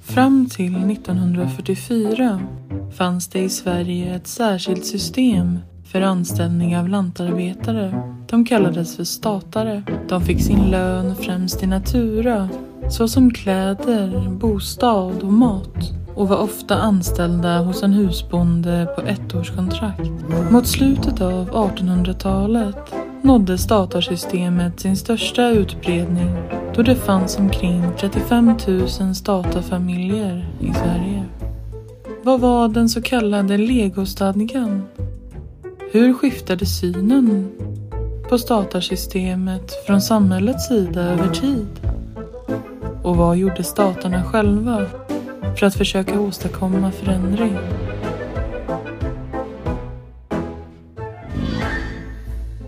Fram till 1944 fanns det i Sverige ett särskilt system för anställning av lantarbetare. De kallades för statare. De fick sin lön främst i natura, såsom kläder, bostad och mat och var ofta anställda hos en husbonde på ettårskontrakt. Mot slutet av 1800-talet nådde statarsystemet sin största utbredning då det fanns omkring 35 000 statarfamiljer i Sverige. Vad var den så kallade legostadgan? Hur skiftade synen på statarsystemet från samhällets sida över tid? Och vad gjorde statarna själva för att försöka åstadkomma förändring?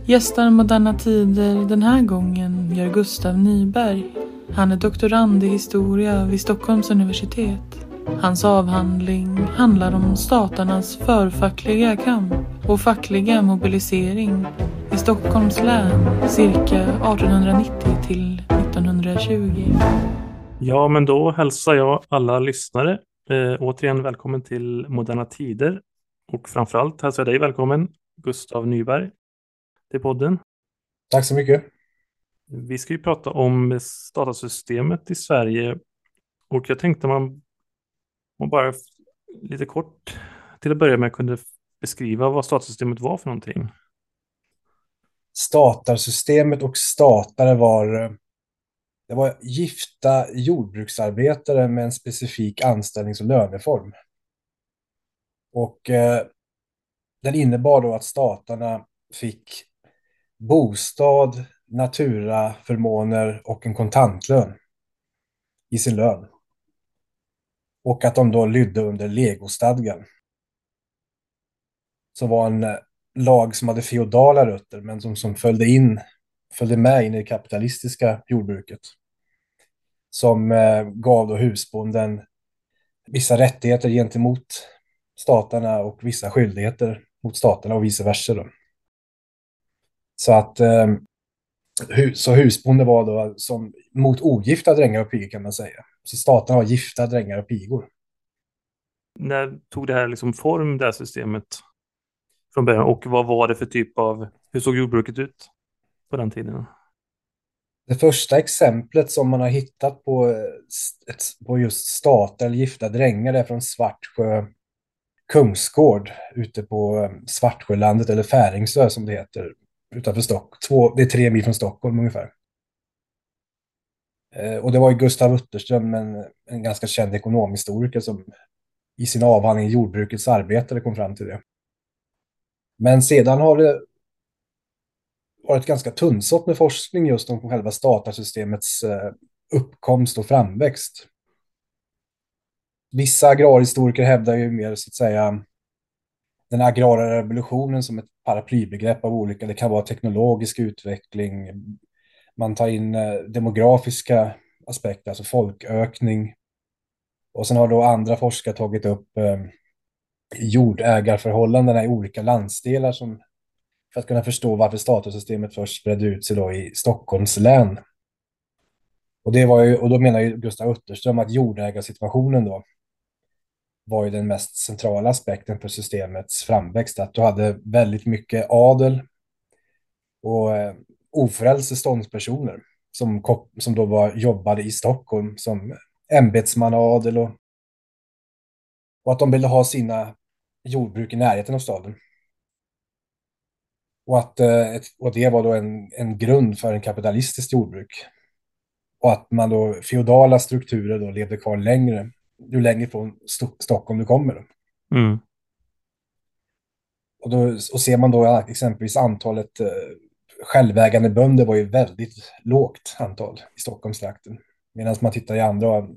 Gästar Moderna Tider den här gången gör Gustav Nyberg. Han är doktorand i historia vid Stockholms universitet. Hans avhandling handlar om statarnas förfackliga kamp och fackliga mobilisering i Stockholms län cirka 1890 till 1920. Ja, men då hälsar jag alla lyssnare eh, återigen välkommen till Moderna Tider och framförallt hälsar jag dig välkommen Gustav Nyberg till podden. Tack så mycket. Vi ska ju prata om datasystemet i Sverige och jag tänkte man, man bara lite kort till att börja med kunde beskriva vad statarsystemet var för någonting. Statarsystemet och statare var, det var gifta jordbruksarbetare med en specifik anställnings och löneform. Och eh, den innebar då att statarna fick bostad, naturaförmåner och en kontantlön i sin lön. Och att de då lydde under legostadgan. Som var en eh, lag som hade feodala rötter men som, som följde, in, följde med in i det kapitalistiska jordbruket. Som eh, gav då husbonden vissa rättigheter gentemot staterna och vissa skyldigheter mot staterna och vice versa. Då. Så att eh, så husbonde var då som mot ogifta drängar och pigor kan man säga. Så staterna har gifta drängar och pigor. När tog det här liksom form, det här systemet? Från början? Och vad var det för typ av, hur såg jordbruket ut på den tiden? Det första exemplet som man har hittat på, ett, på just stater eller gifta drängar är från Svartsjö kungsgård ute på Svartsjölandet eller Färingsö som det heter utanför Stockholm. Två, det är tre mil från Stockholm ungefär. Eh, och det var ju Gustav Utterström, en, en ganska känd ekonomhistoriker som i sin avhandling Jordbrukets arbetare kom fram till det. Men sedan har det varit ganska tunnsått med forskning just om själva statarsystemets eh, uppkomst och framväxt. Vissa agrarhistoriker hävdar ju mer så att säga den agrara revolutionen som ett paraplybegrepp av olika. Det kan vara teknologisk utveckling. Man tar in eh, demografiska aspekter, alltså folkökning. Och sen har då andra forskare tagit upp eh, jordägarförhållandena i olika landsdelar som, för att kunna förstå varför statussystemet först spredde ut sig då i Stockholms län. Och, det var ju, och då menar ju Gustav Utterström att jordägarsituationen då var ju den mest centrala aspekten för systemets framväxt. Att du hade väldigt mycket adel och eh, ofrälse ståndspersoner som, som då var, jobbade i Stockholm som ämbetsmannaadel och, och att de ville ha sina jordbruk i närheten av staden. Och att eh, och det var då en, en grund för en kapitalistiskt jordbruk. Och att man då, feodala strukturer då levde kvar längre ju längre från St Stockholm du kommer. Mm. Och, då, och ser man då exempelvis antalet eh, självägande bönder var ju väldigt lågt antal i Stockholmstrakten. Medan man tittar i andra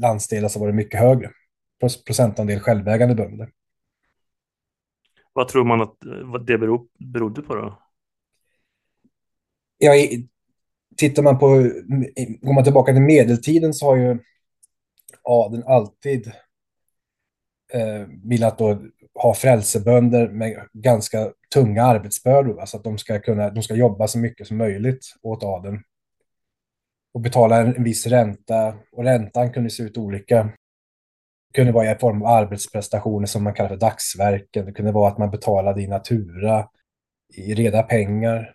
landsdelar så var det mycket högre procentandel självägande bönder. Vad tror man att vad det beror, berodde på då? Ja, tittar man på, går man tillbaka till medeltiden så har ju adeln alltid eh, velat då ha frälsebönder med ganska tunga arbetsbördor, så att de ska, kunna, de ska jobba så mycket som möjligt åt adeln. och betala en viss ränta. Och räntan kunde se ut olika. Det kunde vara i form av arbetsprestationer som man kallar för dagsverken. Det kunde vara att man betalade i natura, i reda pengar.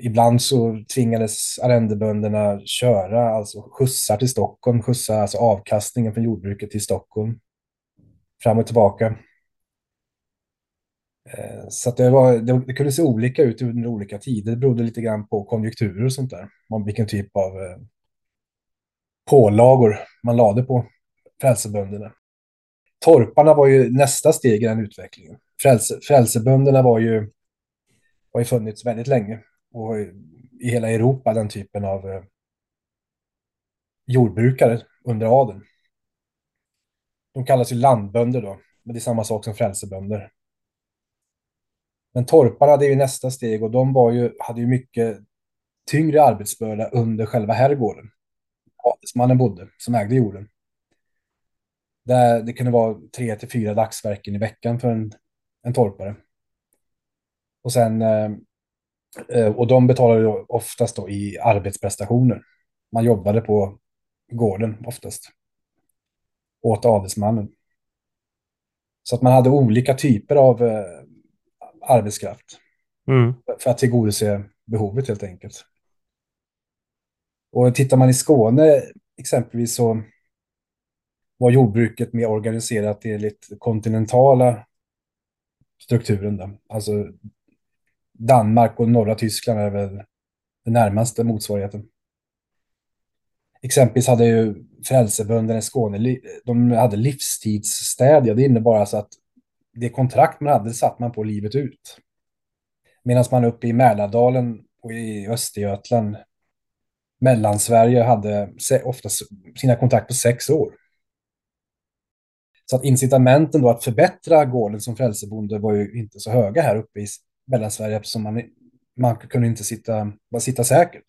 Ibland så tvingades arrendebönderna köra, alltså skjutsar till Stockholm, skjutsa alltså avkastningen från jordbruket till Stockholm. Fram och tillbaka. Eh, så det, var, det, det, kunde se olika ut under olika tider. Det berodde lite grann på konjunkturer och sånt där. Om vilken typ av eh, pålagor man lade på frälsebönderna. Torparna var ju nästa steg i den utvecklingen. Frälse, frälsebönderna var ju, har ju funnits väldigt länge. Och i hela Europa den typen av eh, jordbrukare under adeln. De kallas ju landbönder då, men det är samma sak som frälsebönder. Men torparna är ju nästa steg och de var ju, hade ju mycket tyngre arbetsbörda under själva herrgården. Adelsmannen bodde, som ägde jorden. Där det kunde vara tre till fyra dagsverken i veckan för en, en torpare. Och sen, eh och de betalade oftast då i arbetsprestationer. Man jobbade på gården oftast. Åt adelsmannen. Så att man hade olika typer av eh, arbetskraft. Mm. För att tillgodose behovet helt enkelt. Och tittar man i Skåne exempelvis så var jordbruket mer organiserat enligt kontinentala strukturen. Då. Alltså Danmark och norra Tyskland är väl den närmaste motsvarigheten. Exempelvis hade ju frälsebönderna i Skåne, de hade livstidsstädja. Det innebar alltså att det kontrakt man hade satt man på livet ut. Medan man uppe i Mälardalen och i Östergötland, Mellansverige, hade ofta sina kontrakt på sex år. Så att incitamenten då att förbättra gården som frälsebonde var ju inte så höga här uppe i Mellansverige eftersom man, man kunde inte sitta, bara sitta säkert.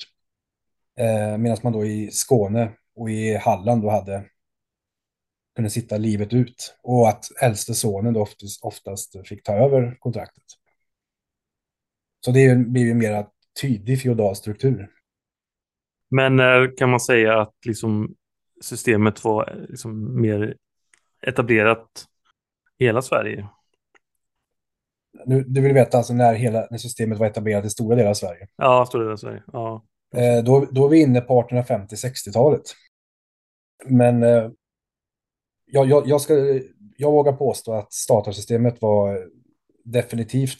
Eh, Medan man då i Skåne och i Halland då hade kunde sitta livet ut. Och att äldste sonen då oftast, oftast fick ta över kontraktet. Så det blir ju mer tydlig feodal struktur. Men eh, kan man säga att liksom systemet var eh, liksom mer etablerat i hela Sverige? Nu, du vill veta alltså när, hela, när systemet var etablerat i stora delar av Sverige? Ja, stora delar av Sverige. Ja. Eh, då, då är vi inne på 1850-60-talet. Men eh, jag, jag, jag, ska, jag vågar påstå att statarsystemet var definitivt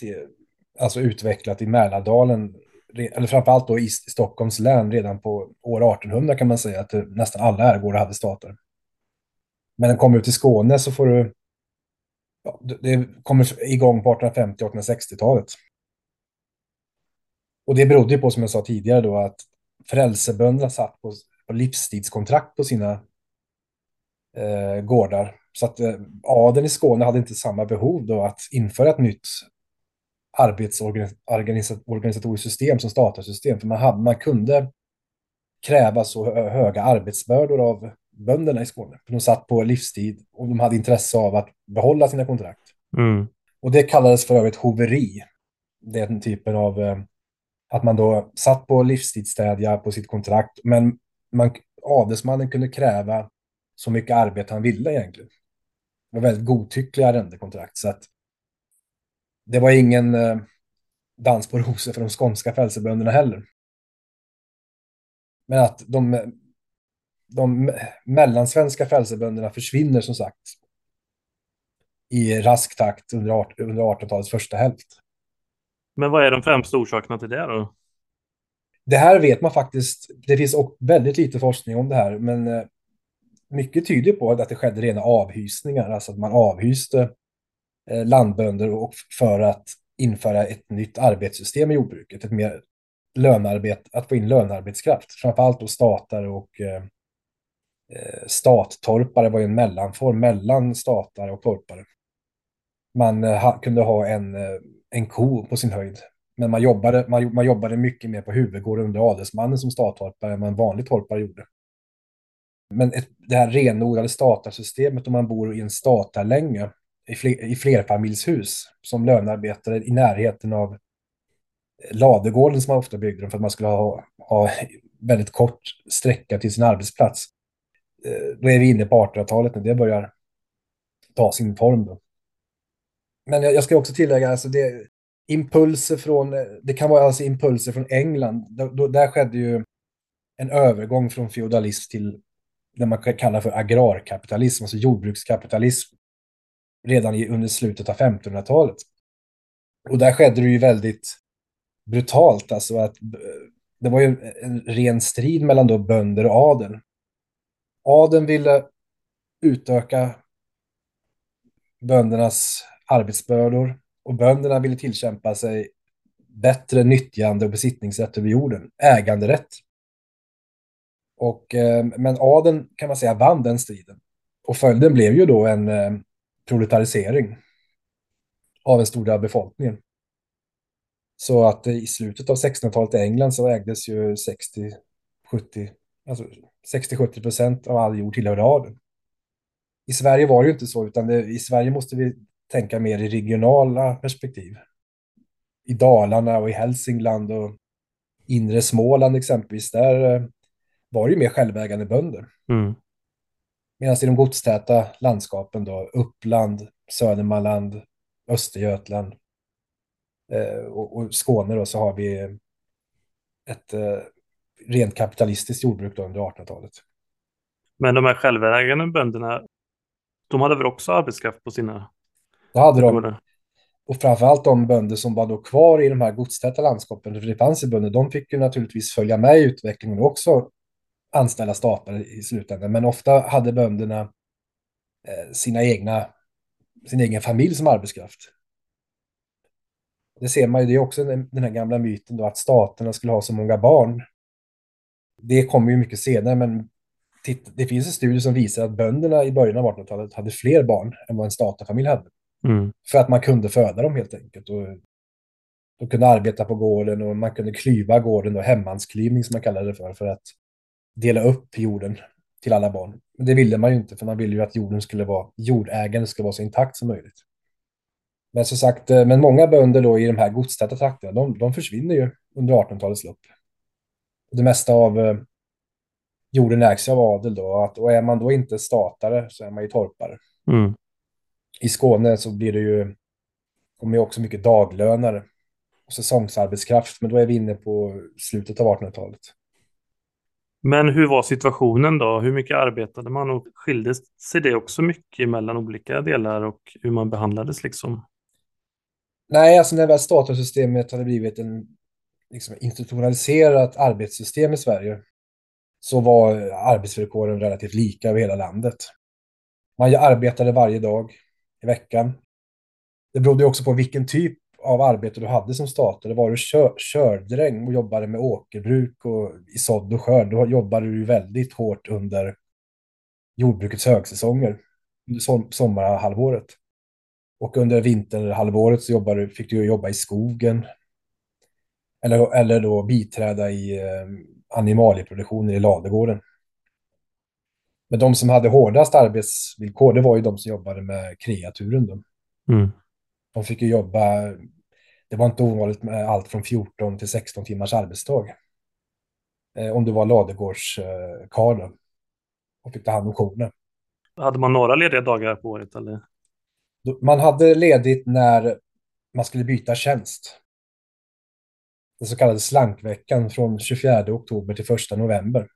alltså utvecklat i Mälardalen, eller framförallt då i Stockholms län redan på år 1800 kan man säga att nästan alla herrgårdar hade stater. Men den kommer ut i Skåne så får du, ja, det kommer igång på 1850-1860-talet. Och det berodde på, som jag sa tidigare, då, att frälsebönderna satt på, på livstidskontrakt på sina eh, gårdar. Så att eh, adeln i Skåne hade inte samma behov då att införa ett nytt arbetsorganisatoriskt system som statarsystem. För man, hade, man kunde kräva så höga arbetsbördor av bönderna i Skåne. De satt på livstid och de hade intresse av att behålla sina kontrakt. Mm. Och det kallades för övrigt hoveri. Den typen av eh, att man då satt på livstidsstädja på sitt kontrakt. Men man, adelsmannen kunde kräva så mycket arbete han ville egentligen. Det var väldigt godtyckliga arrendekontrakt. Så att det var ingen eh, dans på rosor för de skånska frälsebönderna heller. Men att de, de mellansvenska frälsebönderna försvinner som sagt i rask takt under, under 1800-talets första hälft. Men vad är de främsta orsakerna till det då? Det här vet man faktiskt. Det finns väldigt lite forskning om det här, men eh, mycket tyder på att det skedde rena avhysningar, alltså att man avhyste eh, landbönder och för att införa ett nytt arbetssystem i jordbruket, ett mer lönarbet, att få in lönarbetskraft, framförallt då statare och eh Eh, stattorpare var ju en mellanform mellan statare och torpare. Man eh, ha, kunde ha en, eh, en ko på sin höjd, men man jobbade, man, man jobbade mycket mer på huvudgården under adelsmannen som stattorpare än vad en vanlig torpare gjorde. Men ett, det här renodlade statarsystemet om man bor i en statarlänga i, fler, i flerfamiljshus som lönearbetare i närheten av ladegården som man ofta byggde för att man skulle ha, ha väldigt kort sträcka till sin arbetsplats. Eh, då är vi inne på 1800-talet när det börjar ta sin form. Då. Men jag, jag ska också tillägga, alltså det, impulser från, det kan vara alltså impulser från England. Då, då, där skedde ju en övergång från feodalism till det man kallar för agrarkapitalism, alltså jordbrukskapitalism, redan i, under slutet av 1500-talet. Och där skedde det ju väldigt brutalt, alltså att eh, det var ju en ren strid mellan då bönder och adeln. Adeln ville utöka böndernas arbetsbördor och bönderna ville tillkämpa sig bättre nyttjande och besittningsrätt över jorden, äganderätt. Och, ehm, men adeln kan man säga vann den striden. Och följden blev ju då en ehm, proletarisering av en stor del av befolkningen. Så att i slutet av 1600-talet i England så ägdes ju 60, 70, alltså 60-70 procent av all jord tillhörde adeln. I Sverige var det ju inte så, utan det, i Sverige måste vi tänka mer i regionala perspektiv. I Dalarna och i Hälsingland och inre Småland exempelvis, där eh, var det ju mer självägande bönder. Mm. Medan i de godstäta landskapen då, Uppland, Södermanland, Östergötland eh, och, och, Skåne då, så har vi ett eh, rent kapitalistiskt jordbruk under 1800-talet. Men de här självägande bönderna, de hade väl också arbetskraft på sina... Det hade de. Och framförallt de bönder som var då kvar i de här godstäta landskapen, för det fanns ju bönder, de fick ju naturligtvis följa med i utvecklingen och också anställa statare i slutändan. Men ofta hade bönderna eh, sina egna, sin egen familj som arbetskraft. Det ser man ju, det är också den här gamla myten då att staterna skulle ha så många barn. Det kommer ju mycket senare, men det finns en studie som visar att bönderna i början av 1800-talet hade fler barn än vad en statarfamilj hade. Mm. För att man kunde föda dem helt enkelt. Och de kunde arbeta på gården och man kunde klyva gården, och hemmansklyvning som man kallade det för, för att dela upp jorden till alla barn. Men det ville man ju inte, för man ville ju att jorden skulle vara, jordägaren skulle vara så intakt som möjligt. Men som sagt, eh, men många bönder då i de här godstäta trakterna, de, de försvinner ju under 1800-talets lopp. Det mesta av eh, jorden ägs av adel då, att, och är man då inte statare så är man ju torpare. Mm. I Skåne så blir det ju, kommer ju också mycket daglönare och säsongsarbetskraft, men då är vi inne på slutet av 1800-talet. Men hur var situationen då? Hur mycket arbetade man och skilde sig det också mycket mellan olika delar och hur man behandlades liksom? Nej, alltså när väl statussystemet hade blivit en liksom, institutionaliserat arbetssystem i Sverige så var arbetsvillkoren relativt lika över hela landet. Man arbetade varje dag i veckan. Det berodde också på vilken typ av arbete du hade som statare. Var du kör, kördräng och jobbade med åkerbruk och i sådd och skörd, då jobbade du väldigt hårt under jordbrukets högsäsonger, under som, sommarhalvåret. Och under vinterhalvåret så jobbade, fick du jobba i skogen. Eller, eller då biträda i eh, animalieproduktionen i ladugården. Men de som hade hårdast arbetsvillkor, det var ju de som jobbade med kreaturen. Då. Mm. De fick ju jobba det var inte ovanligt med allt från 14 till 16 timmars arbetsdag. Eh, om du var ladugårdskarl eh, och fick ta hand om korna. Hade man några lediga dagar på året? Eller? Man hade ledigt när man skulle byta tjänst. Den så kallade slankveckan från 24 oktober till 1 november.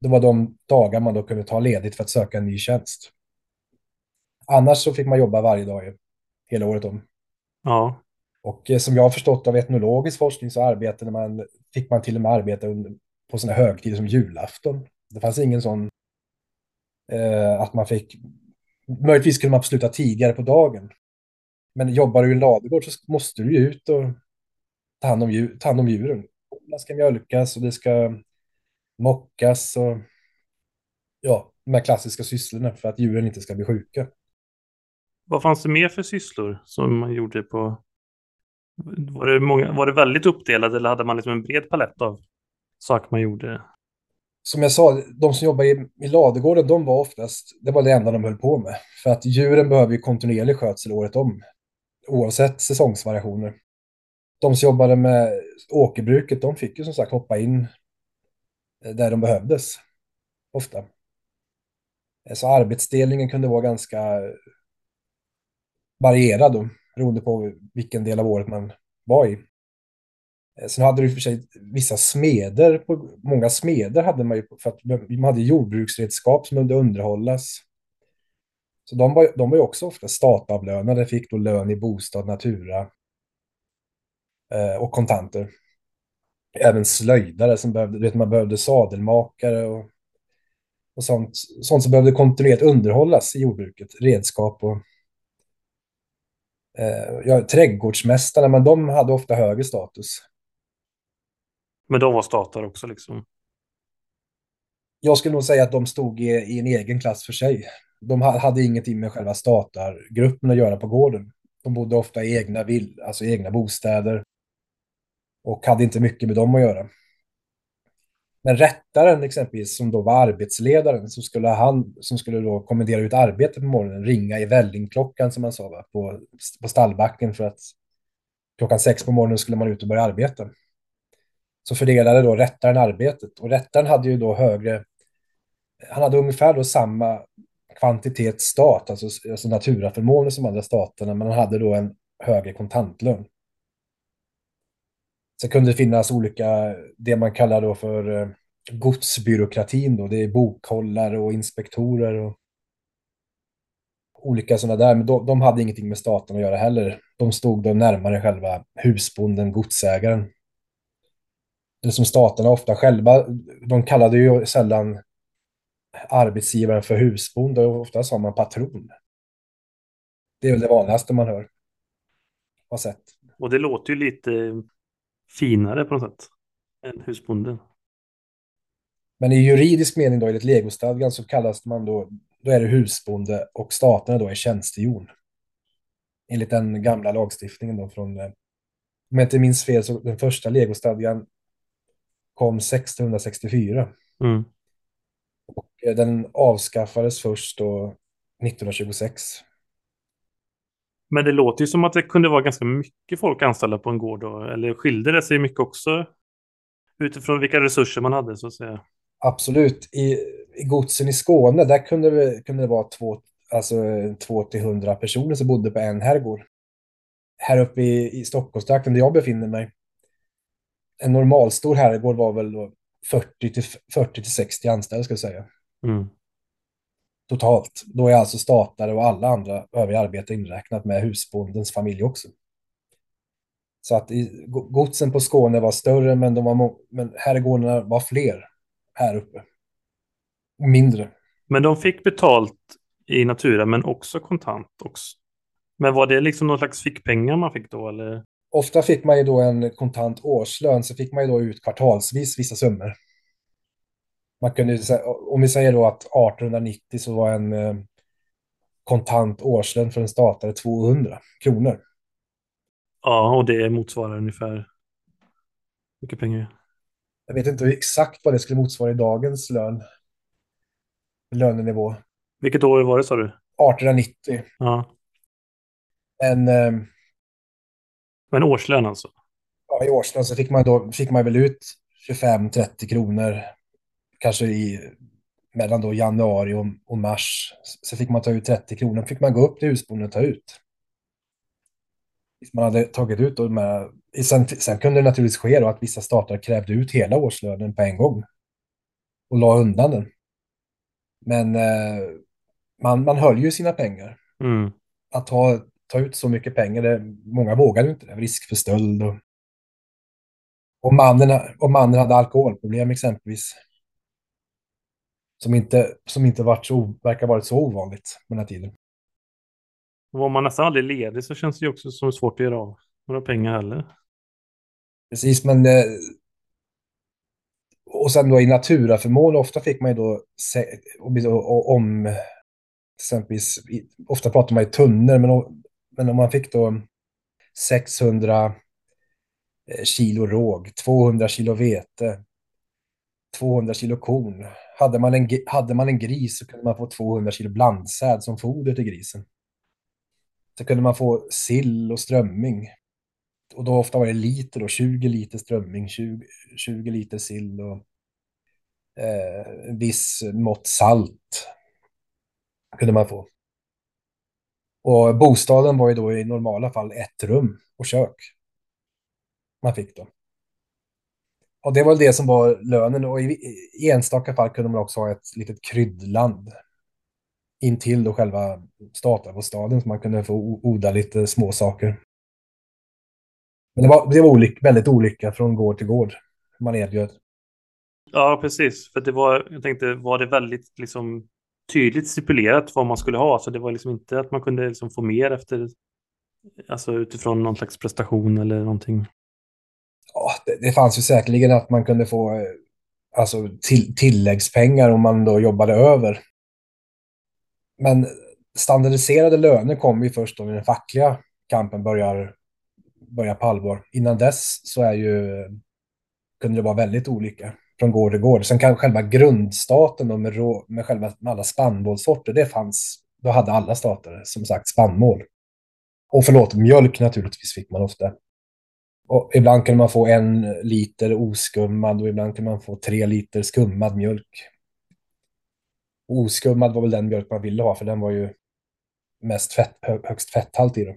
Det var de dagar man då kunde ta ledigt för att söka en ny tjänst. Annars så fick man jobba varje dag hela året om. Ja. Och eh, som jag har förstått av etnologisk forskning så arbetade man, fick man till och med arbeta under, på sådana högtider som julafton. Det fanns ingen sån eh, att man fick, möjligtvis kunde man sluta tidigare på dagen. Men jobbar du i en ladugård så måste du ju ut och ta hand om, djur, ta hand om djuren. Det ska mjölkas och det ska mockas och ja, de här klassiska sysslorna för att djuren inte ska bli sjuka. Vad fanns det mer för sysslor som man gjorde på var det, många, var det väldigt uppdelat eller hade man liksom en bred palett av saker man gjorde? Som jag sa, de som jobbar i, i ladugården, de var oftast, det var det enda de höll på med. För att djuren behöver ju kontinuerlig skötsel året om, oavsett säsongsvariationer. De som jobbade med åkerbruket, de fick ju som sagt hoppa in eh, där de behövdes, ofta. Eh, så arbetsdelningen kunde vara ganska varierad då, beroende på vilken del av året man var i. Eh, sen hade du i och för sig vissa smeder, på, många smeder hade man ju, för att man hade jordbruksredskap som behövde underhållas. Så de var, de var ju också ofta statavlönade, fick då lön i bostad, natura och kontanter. Även slöjdare som behövde, du vet, man behövde sadelmakare och, och sånt, sånt som behövde kontinuerligt underhållas i jordbruket, redskap och eh, ja, trädgårdsmästarna, men de hade ofta högre status. Men de var statare också liksom. Jag skulle nog säga att de stod i, i en egen klass för sig. De ha- hade ingenting med själva statargruppen att göra på gården. De bodde ofta i egna, vill, alltså egna bostäder och hade inte mycket med dem att göra. Men rättaren exempelvis, som då var arbetsledaren, som skulle han, som skulle då kommendera ut arbete på morgonen, ringa i vällingklockan som man sa, va, på, på stallbacken för att klockan sex på morgonen skulle man ut och börja arbeta. Så fördelade då rättaren arbetet och rättaren hade ju då högre, han hade ungefär då samma kvantitet stat, alltså, alltså naturaförmåner som andra staterna, men han hade då en högre kontantlön. Sen kunde det finnas olika, det man kallar då för eh, godsbyråkratin då, det är bokhållare och inspektorer och olika sådana där, men de, de hade ingenting med staten att göra heller. De stod då närmare själva husbonden, godsägaren. Eller som staterna ofta själva, de kallade ju sällan arbetsgivaren för husbonde och ofta sa man patron. Det är väl det vanligaste man hör. Har sett. Och det låter ju lite finare på något sätt än husbonden. Men i juridisk mening då, enligt legostadgan, så kallas man då, då är det husbonde och staterna då är tjänstehjon. Enligt den gamla lagstiftningen då från, eh, om jag inte minns fel, så den första legostadgan kom 1664. Mm. Eh, Den avskaffades först då 1926. Men det låter ju som att det kunde vara ganska mycket folk anställda på en gård då. Eller skilde det sig mycket också utifrån vilka resurser man hade så att säga? Absolut. I, i godsen i Skåne, där kunde det, kunde det vara två, alltså, två till hundra personer som bodde på en herrgård. Här uppe i, i Stockholmstrakten där jag befinner mig, en normalstor herrgård var väl då 40 till, 40 till 60 anställda ska jag säga. Mm. Totalt. Då är alltså statare och alla andra övriga arbetare inräknat med husbondens familj också. Så att i, godsen på Skåne var större, men, de var men herrgårdarna var fler här uppe. Och mindre. Men de fick betalt i natura men också kontant också. Men var det liksom någon slags fickpengar man fick då eller? Ofta fick man ju då en kontant årslön, så fick man ju då ut kvartalsvis vissa summor. Man kunde, om vi säger då att 1890 så var en eh, kontant årslön för en statare 200 kronor. Ja, och det motsvarar ungefär mycket pengar. Jag vet inte exakt vad det skulle motsvara i dagens lön. Lönenivå. Vilket år var det sa du? 1890. Ja, En, eh, men årslön alltså. ja, I årslön så fick man, då, fick man väl ut 25-30 kronor. Kanske i, mellan då januari och, och mars. Så fick man ta ut 30 kronor. fick man gå upp till husbonden och ta ut. Man hade tagit ut de här, sen, sen kunde det naturligtvis ske då att vissa stater krävde ut hela årslönen på en gång. Och la undan den. Men eh, man, man höll ju sina pengar. Mm. att ta, ta ut så mycket pengar, det, många vågade inte det, risk för stöld. Och, och, mannen, och mannen hade alkoholproblem exempelvis. Som inte, som inte varit så, verkar varit så ovanligt på den här tiden. Var man nästan aldrig ledig så känns det ju också som svårt att göra av några pengar heller. Precis, men eh, och sen då i naturaförmån, ofta fick man ju då om exempelvis, ofta pratar man i tunnor, men, men om man fick då 600 eh, kilo råg, 200 kilo vete, 200 kilo korn. Hade man, en, hade man en gris så kunde man få 200 kilo blandsäd som foder till grisen. Så kunde man få sill och strömming. Och då ofta var det liter då, 20 liter strömming, 20, 20 liter sill och eh, viss mått salt kunde man få. Och bostaden var ju då i normala fall ett rum och kök. Man fick då. Och det var det som var lönen och i, i enstaka fall kunde man också ha ett litet kryddland intill då själva statarbostaden så man kunde få odla lite små saker. Men det var, det var olyck, väldigt olika från gård till gård man erbjöd. Ja, precis. För det var, jag tänkte, var det väldigt liksom tydligt stipulerat vad man skulle ha? Så det var liksom inte att man kunde liksom få mer efter, alltså utifrån någon slags prestation eller någonting? Ja, det, det fanns ju säkerligen att man kunde få eh, alltså, till, tilläggspengar om man då jobbade över. Men standardiserade löner kommer ju först då när den fackliga kampen börjar, börjar på allvar. Innan dess så är ju, kunde det vara väldigt olika från gård till gård. Sen kan själva grundstaten då med, rå, med, själva, med alla spannmålssorter, det fanns, då hade alla stater som sagt spannmål. Och förlåt, mjölk naturligtvis fick man ofta. Och ibland kunde man få en liter oskummad och ibland kunde man få tre liter skummad mjölk. Oskummad var väl den mjölk man ville ha, för den var ju mest fett, högst fetthalt i den.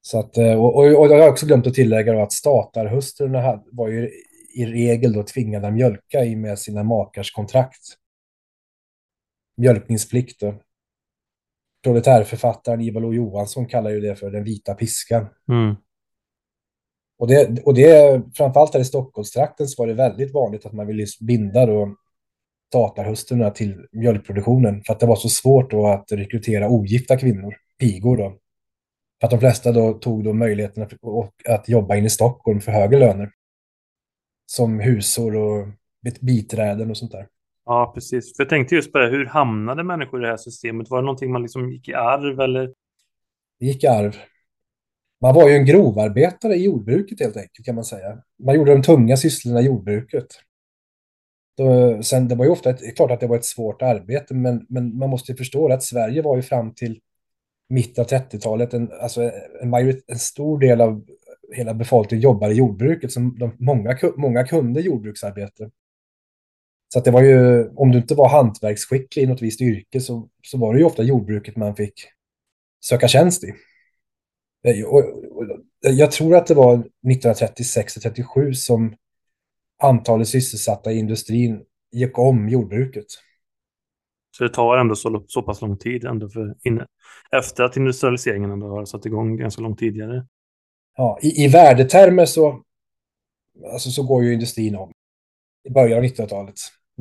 Så att, eh, och, och, och jag har också glömt att tillägga att statarhustrurna var ju i regel då tvingade att mjölka i med sina makars kontrakt. Mjölkningsplikt då. Proletärförfattaren Ivar Lo Johansson kallar ju det för den vita piskan. Mm. Och det, och det, framförallt här i Stockholmstrakten så var det väldigt vanligt att man ville binda då statarhustrurna till mjölkproduktionen för att det var så svårt då att rekrytera ogifta kvinnor, pigor då. För att de flesta då tog då möjligheten att, att jobba in i Stockholm för högre löner som husor och biträden och sånt där. Ja, precis. För jag tänkte just på det, hur hamnade människor i det här systemet? Var det någonting man liksom gick i arv eller? Det gick i arv. Man var ju en grovarbetare i jordbruket helt enkelt kan man säga. Man gjorde de tunga sysslorna i jordbruket. Då, sen, det var ju ofta ett, klart att det var ett svårt arbete, men, men man måste förstå att Sverige var ju fram till mitten av 30-talet en, alltså en, en stor del av hela befolkningen jobbar i jordbruket, så de, många, många kunde jordbruksarbete. Så att det var ju, om du inte var hantverksskicklig i något visst yrke så, så var det ju ofta jordbruket man fick söka tjänst i. Eh, och, jag tror att det var 1936-37 som antalet sysselsatta i industrin gick om jordbruket. Så det tar ändå så, så pass lång tid ändå för inne, efter att industrialiseringen ändå har satt igång ganska långt tidigare ja, i, i värdetermer så, alltså så går ju industrin om. I början av 1900-talet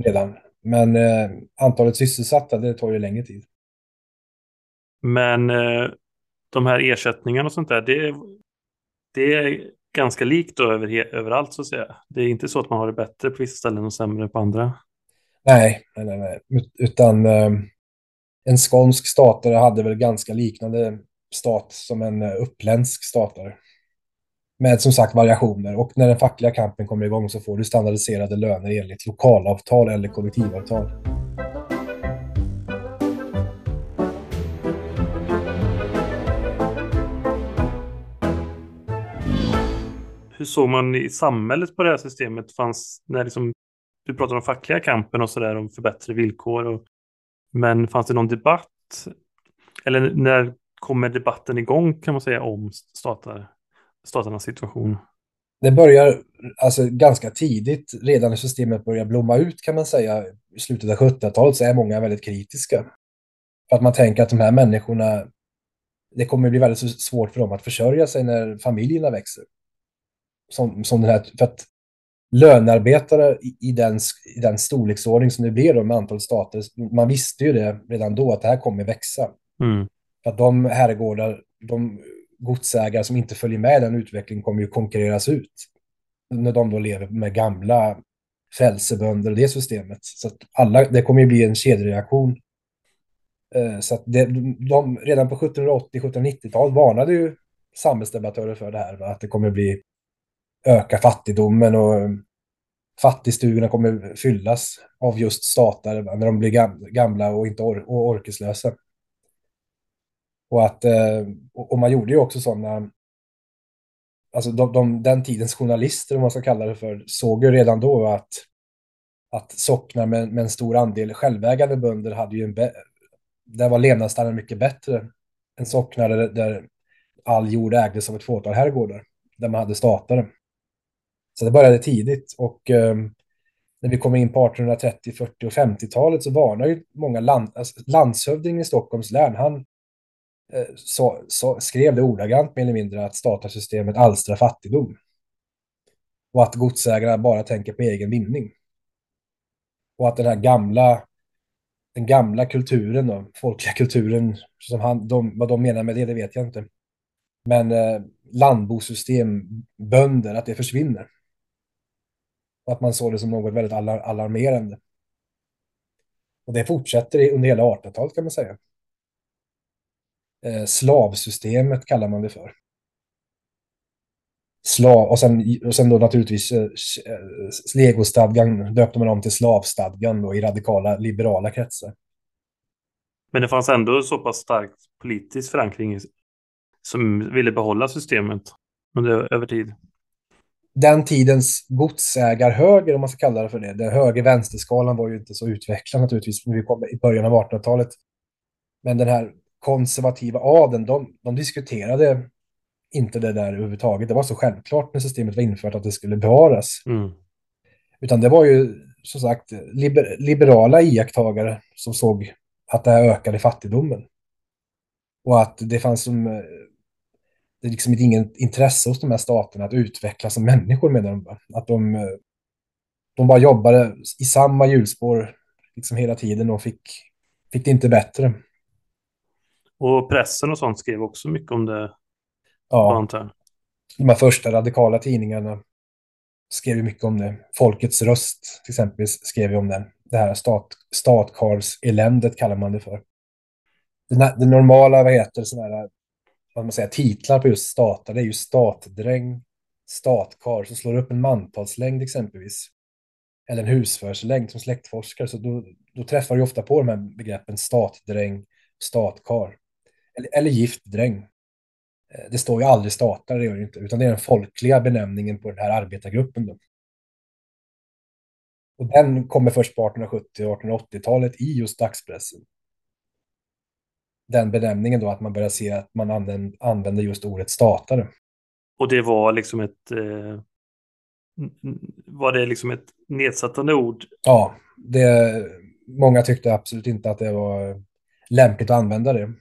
redan. Men eh, antalet sysselsatta, det tar ju längre tid. Men eh, de här ersättningarna och sånt där, det, det är ganska likt då över, överallt så att säga. Det är inte så att man har det bättre på vissa ställen och sämre på andra. Nej, nej, nej. nej. utan eh, en skånsk statare hade väl ganska liknande stat som en eh, uppländsk statare med som sagt variationer och när den fackliga kampen kommer igång så får du standardiserade löner enligt lokalavtal eller kollektivavtal. Hur såg man i samhället på det här systemet? Fanns när liksom, du pratar om fackliga kampen och sådär om förbättrade villkor. Och, men fanns det någon debatt? Eller när kommer debatten igång kan man säga om statar? statarnas situation? Det börjar alltså ganska tidigt, redan när systemet börjar blomma ut kan man säga, i slutet av 70-talet så är många väldigt kritiska. För att man tänker att de här människorna, det kommer bli väldigt svårt för dem att försörja sig när familjerna växer. Som, som den här, för att lönearbetare i, i, den, i den storleksordning som det blir då med antal stater, man visste ju det redan då att det här kommer växa. Mm. För att de herrgårdar, de godsägare som inte följer med den utvecklingen kommer ju konkurreras ut. När de då lever med gamla frälsebönder och det systemet. Så att alla, det kommer ju bli en kedjereaktion. Eh, så att det, de, redan på 1780-1790-talet varnade ju samhällsdebattörer för det här, va? att det kommer bli öka fattigdomen och eh, fattigstugorna kommer fyllas av just statare när de blir gamla och inte or och orkeslösa. Och att, eh, och man gjorde ju också sådana, alltså de, de, den tidens journalister, om man ska kalla det för, såg ju redan då att, att socknar med, med en stor andel självägande bönder hade ju en... Där var levnadsstandarden mycket bättre än socknar där, där all jord ägdes av ett fåtal herrgårdar, där man hade statare. Så det började tidigt och eh, när vi kommer in på 1830, 40 och 50-talet så varnar ju många land, alltså, landshövdingen i Stockholms län, han eh, så, så, skrev det ordagrant mer eller mindre att statarsystemet alstrar fattigdom. Och att godsägarna bara tänker på egen vinning. Och att den här gamla, den gamla kulturen, då, folkliga kulturen, som han, de, vad de menar med det, det vet jag inte. Men eh, landbosystem, bönder, att det försvinner. Och att man såg det som något väldigt alar alarmerande. Och det fortsätter under hela 1800-talet kan man säga. Eh, slavsystemet kallar man det för. Slav, och, sen, och sen då naturligtvis eh, eh, legostadgan döpte man om till slavstadgan då, i radikala liberala kretsar. Men det fanns ändå så pass starkt politisk förankring som ville behålla systemet under, över tid den tidens godsägarhöger, om man ska kalla det för det, den höger-vänsterskalan var ju inte så utvecklad naturligtvis när vi kom i början av 1800-talet. Men den här konservativa adeln, de, de diskuterade inte det där överhuvudtaget. Det var så självklart när systemet var infört att det skulle bevaras. Mm. Utan det var ju som sagt liber, liberala iakttagare som såg att det här ökade fattigdomen. Och att det fanns som det är liksom inget intresse hos de här staterna att utvecklas som människor menar de. Att de, de bara jobbade i samma hjulspår liksom hela tiden och fick, fick det inte bättre. Och pressen och sånt skrev också mycket om det. Ja, de här första radikala tidningarna skrev mycket om det. Folkets röst till exempel skrev ju om det. Det här stat, statkarlseländet kallar man det för. Det, det normala, vad heter sådana här vad man säger, titlar på just statar, det är ju statdräng, statkar, så slår upp en mantalslängd exempelvis. Eller en husförslängd som släktforskare, så då, då träffar du ofta på de här begreppen statdräng, statkar. Eller, eller giftdräng. Eh, det står ju aldrig statare, det gör det inte, utan det är den folkliga benämningen på den här arbetargruppen. Då. Och den kommer först på 1870 och 1880-talet i just dagspressen den benämningen då, att man börjar se att man använder, just ordet statare. Och det var liksom ett... Eh, var det liksom ett nedsättande ord? Ja, det, många tyckte absolut inte att det var lämpligt att använda det.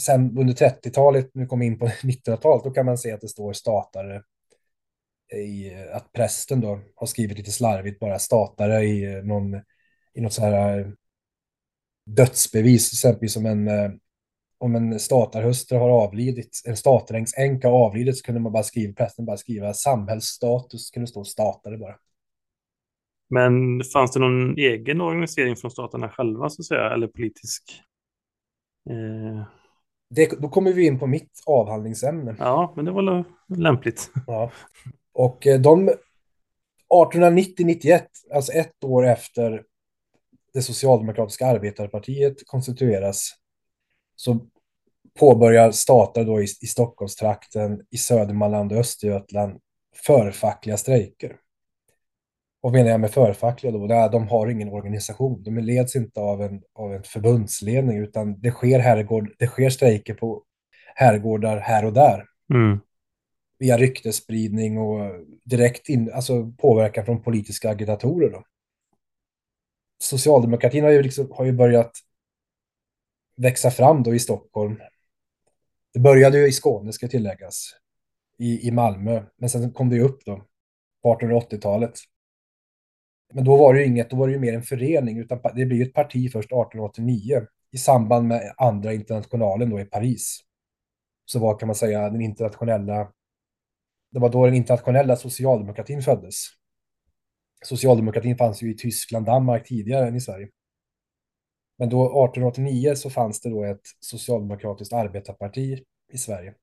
Sen under 30-talet, nu kommer vi in på 1900-talet, då kan man se att det står statare i att prästen då har skrivit lite slarvigt bara statare i någon i något så här dödsbevis, exempelvis som en, eh, om en statarhustru har avlidit, en staträngsänka har avlidit så kunde man bara skriva, prästen bara skriva samhällsstatus, kunde stå statare bara. Men fanns det någon egen organisering från staterna själva så att säga, eller politisk? Eh... Det, då kommer vi in på mitt avhandlingsämne. Ja, men det var lämpligt. Ja. Och eh, de 1890-91, alltså ett år efter det socialdemokratiska arbetarpartiet konstitueras så påbörjar stater då i, i Stockholmstrakten, i Södermanland och Östergötland förfackliga strejker. Och menar jag med förfackliga då? Det är, de har ingen organisation. De leds inte av en, av en förbundsledning, utan det sker, herrgård, det sker strejker på herrgårdar här och där. Mm. Via ryktesspridning och direkt in, alltså påverkan från politiska agitatorer. Då socialdemokratin har ju, liksom, har ju börjat växa fram då i Stockholm. Det började ju i Skåne, ska tilläggas, i, i Malmö, men sen kom det ju upp då på 1880-talet. Men då var det ju inget, då var det ju mer en förening, utan det blir ju ett parti först 1889 i samband med andra internationalen då i Paris. Så var kan man säga den internationella, det var då den internationella socialdemokratin föddes socialdemokratin fanns ju i Tyskland, Danmark tidigare än i Sverige. Men då 1889 så fanns det då ett socialdemokratiskt arbetarparti i Sverige.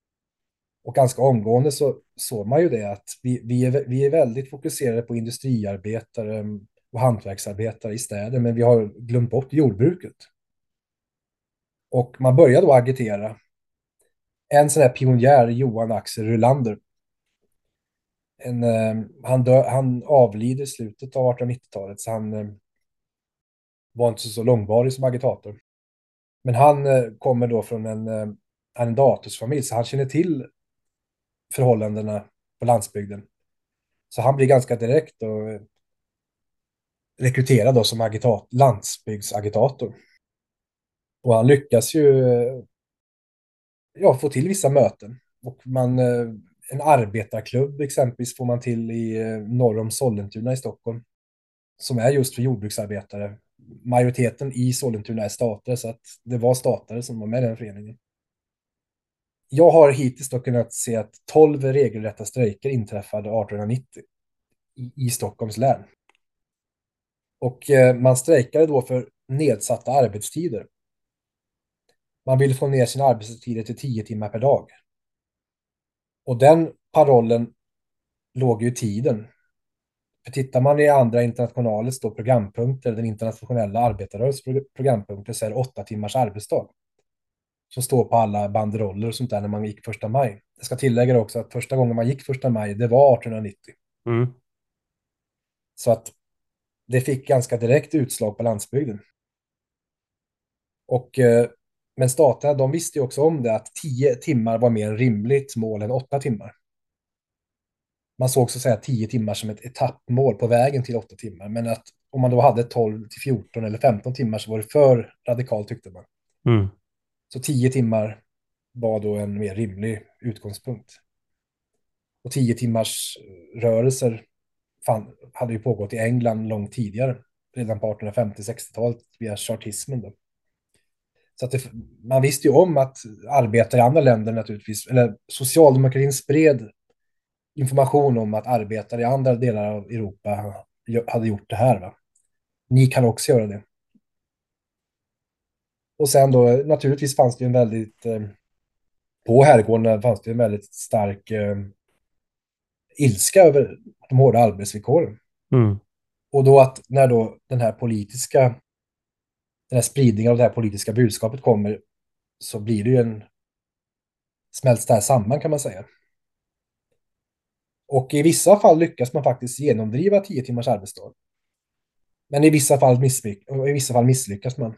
Och ganska omgående så såg man ju det att vi, vi, är, vi är väldigt fokuserade på industriarbetare och hantverksarbetare i städer, men vi har glömt bort jordbruket. Och man började då agitera. En sån här pionjär, Johan Axel Rylander, en, eh, han, dö, han avlider i slutet av 1890-talet, så han eh, var inte så långvarig som agitator. Men han eh, kommer då från en eh, arrendatorsfamilj, så han känner till förhållandena på landsbygden. Så han blir ganska direkt och eh, rekryterad då som agitat, landsbygdsagitator. Och han lyckas ju eh, ja, få till vissa möten. Och man, eh, en arbetarklubb exempelvis får man till i eh, norr om Sollentuna i Stockholm. Som är just för jordbruksarbetare. Majoriteten i Sollentuna är statare, så att det var statare som var med i den föreningen. Jag har hittills då kunnat se att 12 regelrätta strejker inträffade 1890 i, Stockholms län. Och eh, man strejkade då för nedsatta arbetstider. Man ville få ner sina arbetstider till 10 timmar per dag. Och den parollen låg ju i tiden. För tittar man i andra internationalets då programpunkter, den internationella arbetarrörelsens programpunkter, så är det åtta timmars arbetsdag. Som står på alla banderoller och sånt där när man gick första maj. Jag ska tillägga också att första gången man gick första maj, det var 1890. Mm. Så att det fick ganska direkt utslag på landsbygden. Och, eh, men staterna de visste ju också om det att tio timmar var mer rimligt mål än åtta timmar. Man såg så att säga tio timmar som ett etappmål på vägen till åtta timmar. Men att om man då hade 12 till 14 eller 15 timmar så var det för radikalt tyckte man. Mm. Så tio timmar var då en mer rimlig utgångspunkt. Och tio timmars rörelser fan, hade ju pågått i England långt tidigare, redan på 1850-60-talet via chartismen. Då. Så att det, man visste ju om att arbetare i andra länder naturligtvis, eller socialdemokratin spred information om att arbetare i andra delar av Europa hade gjort det här. Va? Ni kan också göra det. Och sen då, naturligtvis fanns det ju en väldigt, eh, på herrgården fanns det en väldigt stark eh, ilska över de hårda arbetsvillkoren. Mm. Och då att när då den här politiska, den här spridningen av det här politiska budskapet kommer så blir det ju en, smälts det här samman kan man säga. Och i vissa fall lyckas man faktiskt genomdriva tio timmars arbetsdag. Men i vissa fall, i vissa fall misslyckas man.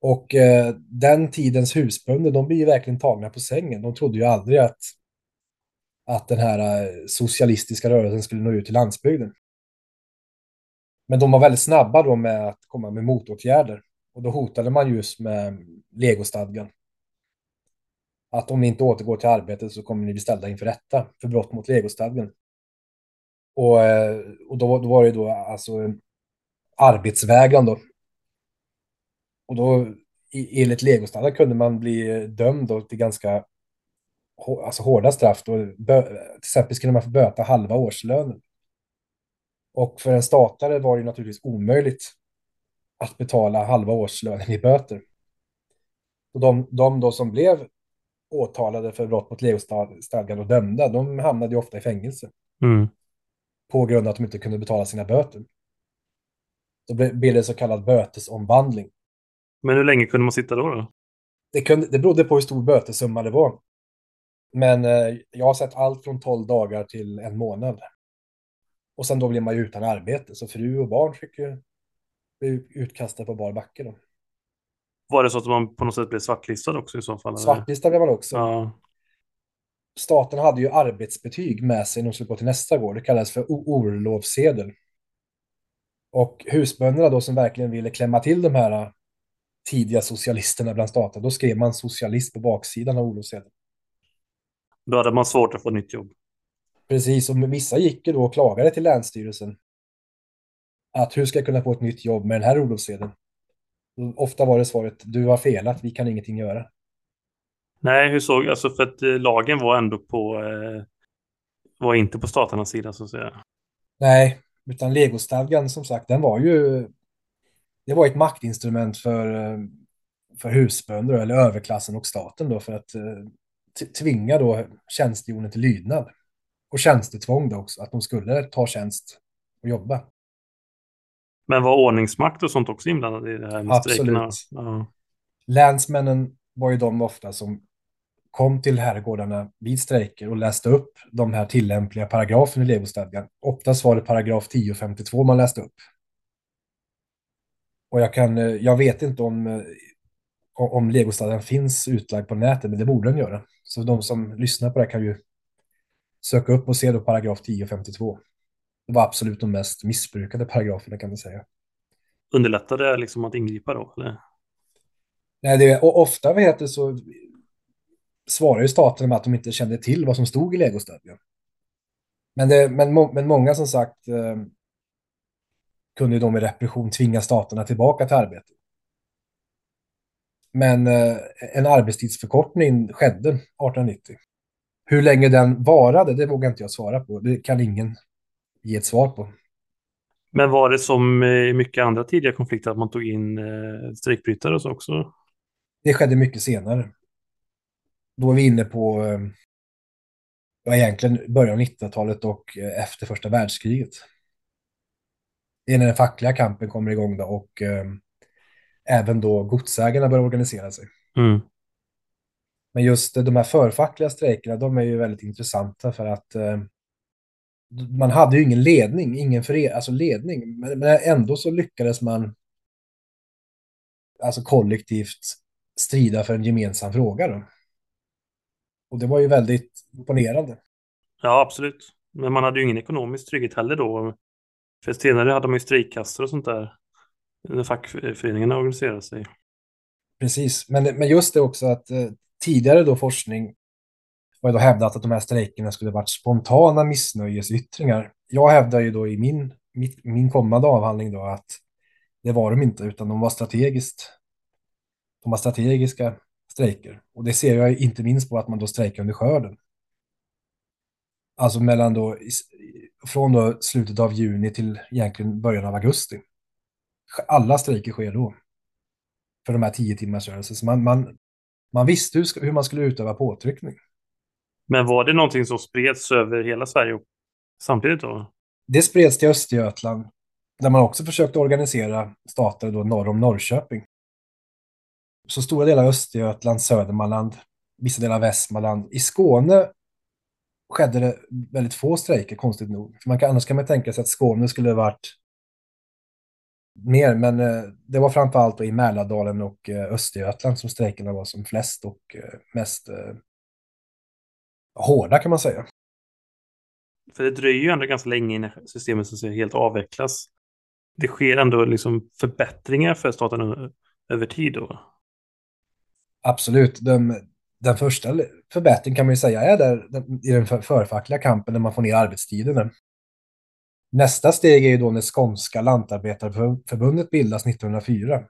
Och eh, den tidens husbönder, de blir ju verkligen tagna på sängen. De trodde ju aldrig att, att den här eh, socialistiska rörelsen skulle nå ut till landsbygden. Men de var väldigt snabba då med att komma med motåtgärder. Och då hotade man just med legostadgan. Att om ni inte återgår till arbetet så kommer ni bli ställda inför rätta för brott mot legostadgan. Och, eh, och då, då var det då alltså arbetsvägran då och då enligt legostadgan kunde man bli dömd då till ganska alltså hårda straff. Då, till exempel skulle man få böta halva årslönen. Och för en statare var det naturligtvis omöjligt att betala halva årslönen i böter. Och de, de då som blev åtalade för brott mot legostadgan och dömda, de hamnade ju ofta i fängelse. Mm. På grund av att de inte kunde betala sina böter. Då blev det så kallad bötesomvandling. Men hur länge kunde man sitta då? då? Det, kunde, det berodde på hur stor bötesumma det var. Men eh, jag har sett allt från 12 dagar till en månad. Och sen då blev man ju utan arbete, så fru och barn fick ju bli utkastade på bar backe. Då. Var det så att man på något sätt blev svartlistad också i så fall? Svartlistad blev man också. Ja. Staten hade ju arbetsbetyg med sig när de skulle gå till nästa gård. Det kallades för orlovssedel. Och husbönderna då som verkligen ville klämma till de här tidiga socialisterna bland staterna. Då skrev man socialist på baksidan av orlovssedeln. Då hade man svårt att få nytt jobb. Precis, och vissa gick ju då och klagade till Länsstyrelsen. Att hur ska jag kunna få ett nytt jobb med den här orlovssedeln? Ofta var det svaret, du har felat, vi kan ingenting göra. Nej, hur såg, alltså för att eh, lagen var ändå på, eh, var inte på staternas sida så att säga. Nej, utan legostadgan som sagt, den var ju det var ett maktinstrument för, eh, för husbönder eller överklassen och staten då för att tvinga då tjänstehjonen till lydnad. Och tjänstetvång då också, att de skulle ta tjänst och jobba. Men var ordningsmakt och sånt också inblandade i det här med Absolut. Ja. Länsmännen var ju de ofta som kom till herrgårdarna vid strejker och läste upp de här tillämpliga paragraferna i legostadgan. Oftast var det paragraf 1052 man läste upp. Och jag, kan, jag vet inte om, om legostadgan finns utlagd på nätet, men det borde den göra. Så de som lyssnar på det kan ju söka upp och se då paragraf 1052. Det var absolut de mest missbrukade paragraferna kan man säga. Underlättar det liksom att ingripa då? Eller? Nej, det, och ofta vet det, så svarar ju staten med att de inte kände till vad som stod i legostadgan. Men, det, men, men många som sagt eh, kunde ju då med repression tvinga staterna tillbaka till arbete. Men eh, en arbetstidsförkortning skedde 1890. Hur länge den varade, det vågar inte jag svara på. Det kan ingen ge ett svar på. Men var det som i mycket andra tidiga konflikter att man tog in eh, strejkbrytare och så också? Det skedde mycket senare. Då är vi inne på eh, ja, egentligen början av 1900-talet och eh, efter första världskriget. Det är när den fackliga kampen kommer igång då och även då godsägarna börjar organisera sig. Mm. Men just de här förfackliga strejkerna, de är ju väldigt intressanta för att eh, man hade ju ingen ledning, ingen för, alltså ledning, men, men ändå så lyckades man alltså kollektivt strida för en gemensam fråga. Då. Och det var ju väldigt imponerande. Ja, absolut. Men man hade ju ingen ekonomisk trygghet heller då. För senare hade man ju strejkkassor och sånt där. När fackföreningarna organiserade sig. Precis, men, men just det också att eh, tidigare då forskning har då hävdat att de här strejkerna skulle varit spontana missnöjesyttringar. Jag hävdar ju då i min, mitt, min kommande avhandling då att det var de inte, utan de var strategiskt. De var strategiska strejker. Och det ser jag inte minst på att man då strejkar under skörden. Alltså mellan då, från då slutet av juni till egentligen början av augusti. Alla strejker sker då. För de här tio timmars rörelser. Så man, man, man visste hur, hur man skulle utöva påtryckning. Men var det någonting som spreds över hela Sverige samtidigt då? Det spreds till Östergötland, där man också försökte organisera stater då norr om Norrköping. Så stora delar av Östergötland, Södermanland, vissa delar av Västmanland. I Skåne skedde det väldigt få strejker, konstigt nog. För man kan, annars kan man tänka sig att Skåne skulle varit mer, men eh, det var framför allt i Mälardalen och eh, Östergötland som strejkerna var som flest och eh, mest hårda kan man säga. För det dröjer ju ändå ganska länge innan systemet så helt avvecklas. Det sker ändå liksom förbättringar för staten över tid då? Absolut. De, den första förbättringen kan man ju säga är där i den förfackliga kampen när man får ner arbetstiderna. Nästa steg är ju då när Skånska lantarbetarförbundet bildas 1904.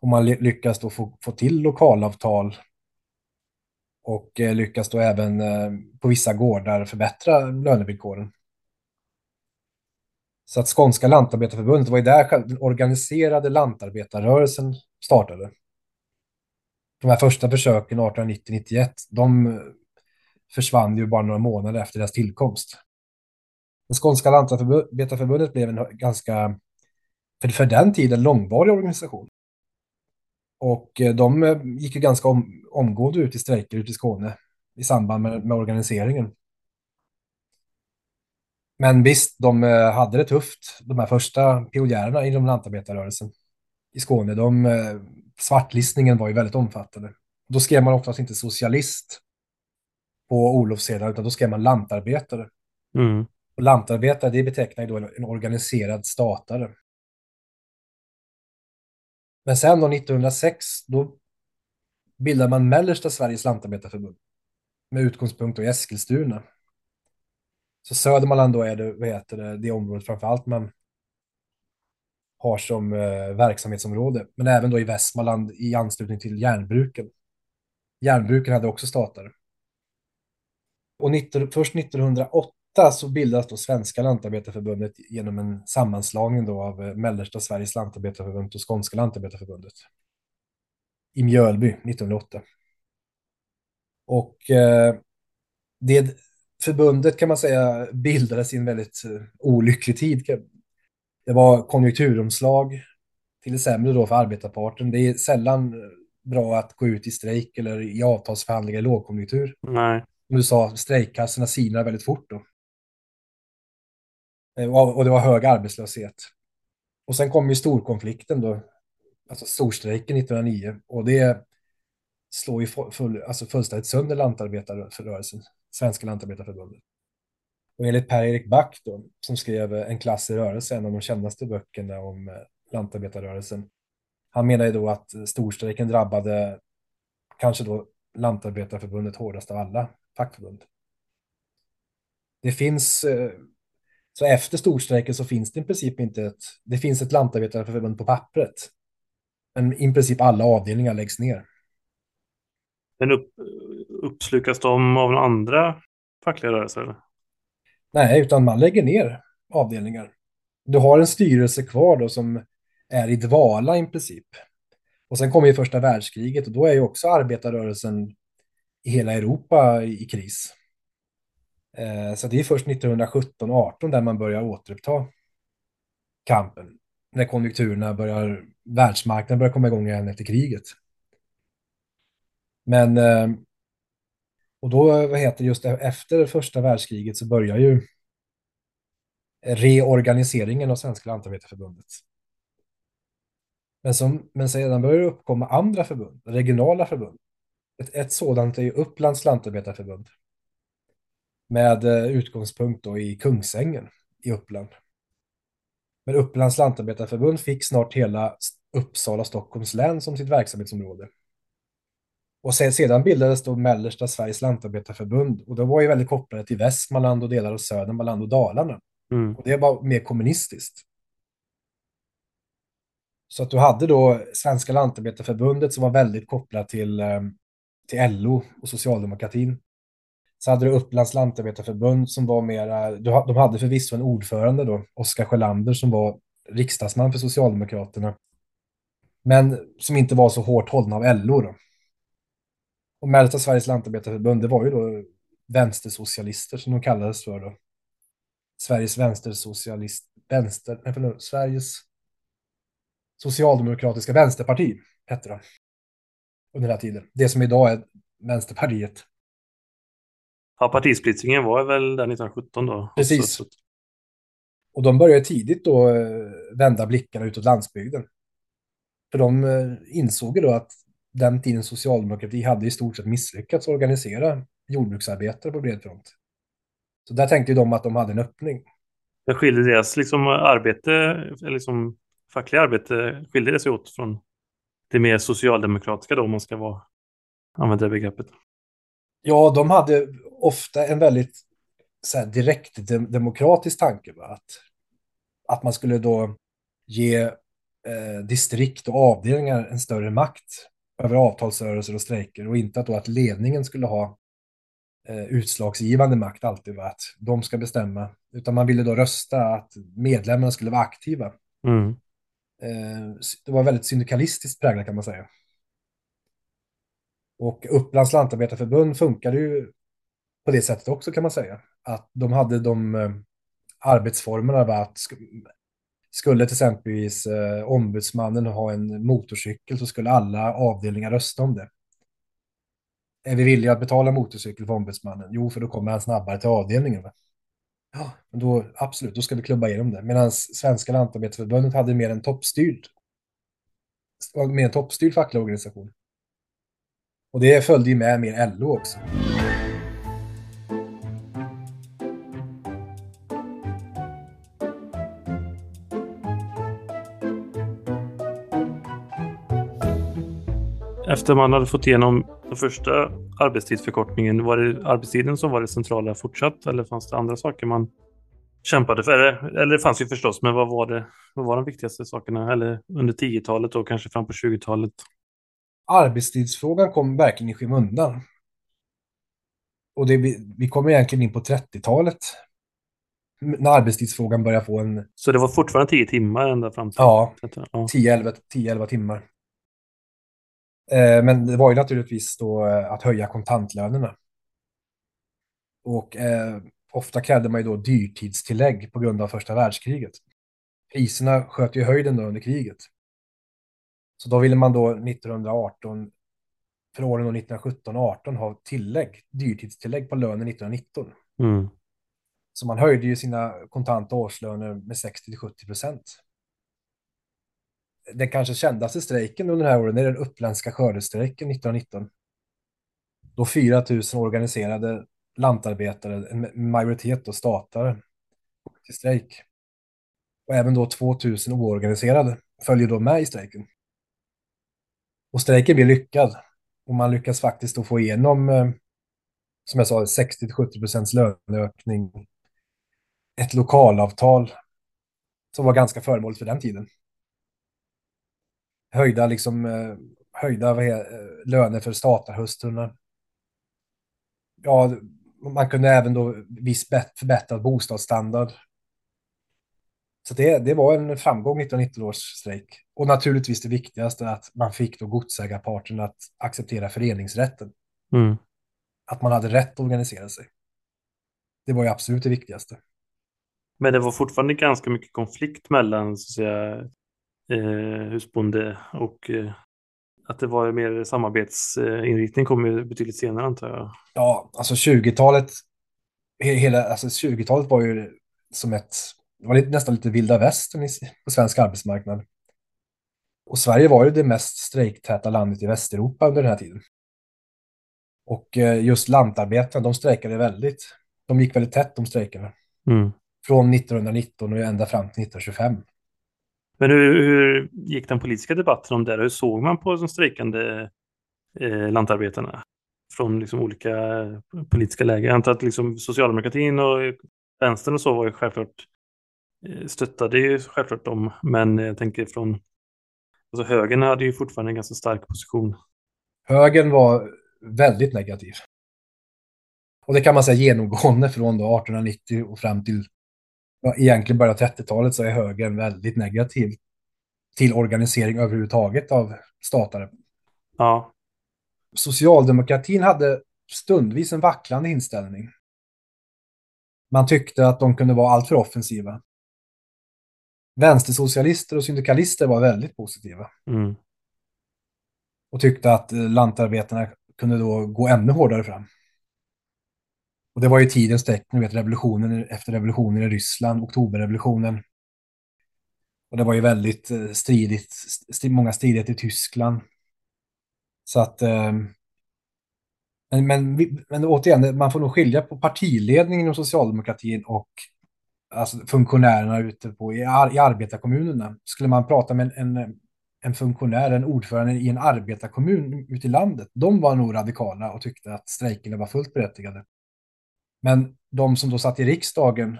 Och man lyckas då få, få till lokalavtal och eh, lyckas då även eh, på vissa gårdar förbättra lönevillkoren. Så att Skånska lantarbetarförbundet var ju där den organiserade lantarbetarrörelsen startade. De här första försöken 1890-91, de eh, försvann ju bara några månader efter deras tillkomst. Skånska lantarbetarförbundet blev en ganska, för, för den tiden, långvarig organisation. Och eh, de eh, gick ju ganska om, omgående ut i strejker ute i Skåne i samband med, med organiseringen. Men visst, de eh, hade det tufft, de här första pionjärerna inom lantarbetarrörelsen i Skåne. De, svartlistningen var ju väldigt omfattande. Då skrev man oftast inte socialist på Olofssedlar, utan då skrev man lantarbetare. Mm. Och lantarbetare, det betecknar ju då en organiserad statare. Men sen då 1906, då bildade man Mellersta Sveriges lantarbetarförbund med utgångspunkt i Eskilstuna. Så Södermanland då är det, vad heter det, det området framför allt man har som eh, verksamhetsområde, men även då i Västmanland i anslutning till järnbruken. Järnbruken hade också statare. Och 19, först 1908 så bildas då Svenska lantarbetarförbundet genom en sammanslagning då av eh, Mellersta Sveriges lantarbetarförbund och Skånska lantarbetarförbundet i Mjölby 1908. Och eh, det förbundet kan man säga bildades i en väldigt eh, olycklig tid. Det var konjunkturomslag till det sämre då för arbetarparten. Det är sällan bra att gå ut i strejk eller i avtalsförhandlingar i lågkonjunktur. Nej. Som du sa, strejkkassorna sinar väldigt fort då. Eh, och det var hög arbetslöshet. Och sen kom ju storkonflikten då, alltså storstrejken 1909. Och det slår ju full, alltså fullständigt sönder lantarbetarrörelsen, Svenska lantarbetarförbundet. Och enligt Per-Erik Back då, som skrev eh, En klass i rörelse, en av de kändaste böckerna om eh, lantarbetarrörelsen. Han menar ju då att storstrejken drabbade kanske då lantarbetarförbundet hårdast av alla fackförbund. Det finns, så efter storstrejken så finns det i princip inte ett, det finns ett lantarbetarförbund på pappret. Men i princip alla avdelningar läggs ner. Men upp, uppslukas de av andra fackliga rörelser? Nej, utan man lägger ner avdelningar. Du har en styrelse kvar då som är i dvala i princip. Och sen kommer ju första världskriget och då är ju också arbetarrörelsen i hela Europa i kris. Eh, så det är först 1917-18 där man börjar återuppta kampen. När konjunkturerna börjar, världsmarknaden börjar komma igång igen efter kriget. Men, eh, och då, vad heter det, just e-, efter första världskriget så börjar ju reorganiseringen av Svenska Lantarbetarförbundet. Men, som, men sedan börjar det uppkomma andra förbund, regionala förbund. Ett, ett sådant är ju Upplands Lantarbetarförbund. Med eh, utgångspunkt då i Kungsängen i Uppland. Men Upplands Lantarbetarförbund fick snart hela Uppsala Stockholms län som sitt verksamhetsområde. Och sedan bildades då Mellersta Sveriges Lantarbetarförbund och det var ju väldigt kopplade till Västmanland och delar av Södermanland och Dalarna. Mm. Och det var mer kommunistiskt. Så att du hade då Svenska Lantarbetarförbundet som var väldigt kopplat till, eh, till LO och socialdemokratin. Så hade du Upplands Lantarbetarförbund som var mera, de hade förvisso en ordförande då, Oskar Sjölander som var riksdagsman för Socialdemokraterna. Men som inte var så hårt hållna av LO då. Och Mellersta Sveriges Lantarbetarförbund, det var ju då vänstersocialister som de kallades för då. Sveriges vänstersocialist, vänster, nej förlåt, Sveriges socialdemokratiska vänsterparti hette det. Under den här tiden. Det som idag är Vänsterpartiet. Ja, partisplittringen var väl där 1917 då? Precis. Så, så, Och de började tidigt då eh, vända blickarna utåt landsbygden. För de eh, insåg ju då att den tidens socialdemokrati hade i stort sett misslyckats organisera jordbruksarbetare på bred front. Så där tänkte ju de att de hade en öppning. Men skiljer deras liksom arbete, eller liksom fackliga arbete, skiljer det sig åt från det mer socialdemokratiska då, om man ska vara, använda det begreppet? Ja, de hade ofta en väldigt så här, direkt dem- demokratisk tanke. Va? Att, att man skulle då ge eh, distrikt och avdelningar en större makt över avtalsrörelser och strejker och inte att, då att ledningen skulle ha eh, utslagsgivande makt alltid. Va? Att de ska bestämma. Utan man ville då rösta att medlemmarna skulle vara aktiva. Mm. Eh, det var väldigt syndikalistiskt präglat kan man säga. Och Upplands lantarbetarförbund funkade ju på det sättet också kan man säga. Att de hade de eh, arbetsformerna var att sk- skulle till exempelvis eh, ombudsmannen ha en motorcykel så skulle alla avdelningar rösta om det. Är vi villiga att betala motorcykel för ombudsmannen? Jo, för då kommer han snabbare till avdelningen. Va? Ja, men då absolut, då ska vi klubba igenom det. Medan Svenska Lantarbetarförbundet hade mer en toppstyrd, mer en toppstyrd facklig organisation. Och det följde ju med mer LO också. Efter man hade fått igenom den första arbetstidsförkortningen, var det arbetstiden som var det centrala fortsatt eller fanns det andra saker man kämpade för? Eller, eller det fanns ju förstås, men vad var, det, vad var de viktigaste sakerna? Eller under 10-talet och kanske fram på 20-talet? Arbetstidsfrågan kom verkligen i skymundan. Och det, vi, vi kommer egentligen in på 30-talet. När arbetstidsfrågan börjar få en Så det var fortfarande 10 timmar ända fram till... ja, ja. 10-11 10-11 timmar. Eh, men det var ju naturligtvis då eh, att höja kontantlönerna. Och eh, ofta krävde man ju då dyrtidstillägg på grund av första världskriget. Priserna sköt ju höjden då under kriget. Så då ville man då 1918, för åren 1917 och 18 ha tillägg, dyrtidstillägg på lönen 1919. Mm. Så man höjde ju sina kontanta årslöner med 60-70 procent. Den kanske kändaste strejken under den här åren är den uppländska skördestrejken 1919. Då 4 000 organiserade lantarbetare, en majoritet och statare, till strejk. Och även då 2 000 oorganiserade följer då med i strejken. Och strejken blir lyckad. Och man lyckas faktiskt då få igenom, eh, som jag sa, 60-70 procents löneökning. Ett lokalavtal som var ganska föremåligt för den tiden. Höjda, liksom, eh, höjda eh, löner för statarhustrurna. Ja, man kunde även då viss förbättrad bostadsstandard. Så det, det var en framgång 1919 års strejk. Och naturligtvis det viktigaste att man fick då godsägarparten att acceptera föreningsrätten. Mm. Att man hade rätt att organisera sig. Det var ju absolut det viktigaste. Men det var fortfarande ganska mycket konflikt mellan så att säga, eh, husbonde och eh, att det var mer samarbetsinriktning kom ju betydligt senare antar jag. Ja, alltså 20-talet, he- hela, alltså 20-talet var ju som ett, det var nästan lite vilda västern på svensk arbetsmarknad. Och Sverige var ju det mest strejktäta landet i Västeuropa under den här tiden. Och eh, just lantarbetarna, de strejkade väldigt. De gick väldigt tätt, de strejkerna. Mm. Från 1919 och ända fram till 1925. Men hur, hur gick den politiska debatten om det? Hur såg man på de strejkande eh, lantarbetarna? Från liksom olika politiska läger. Jag antar att liksom socialdemokratin och vänstern och så var ju självklart eh, stöttade ju självklart dem. Men jag tänker från alltså högern hade ju fortfarande en ganska stark position. Högern var väldigt negativ. Och det kan man säga genomgående från då 1890 och fram till ja, egentligen början av 30-talet så är högern väldigt negativ till organisering överhuvudtaget av statare. Ja, Socialdemokratin hade stundvis en vacklande inställning. Man tyckte att de kunde vara alltför offensiva. Vänstersocialister och syndikalister var väldigt positiva mm. och tyckte att eh, lantarbetarna kunde då gå ännu hårdare fram. Och det var ju tidens tecken, vet revolutionen efter revolutionen i Ryssland, oktoberrevolutionen. Och det var ju väldigt eh, stridigt, st många stridigheter i Tyskland. Så att... Eh, men, men, men återigen, man får nog skilja på partiledningen inom socialdemokratin och alltså, funktionärerna ute på, i, ar, i arbetarkommunerna. Skulle man prata med en, en, en funktionär, en ordförande i en arbetarkommun ute i landet, de var nog radikala och tyckte att strejkerna var fullt berättigade. Men de som då satt i riksdagen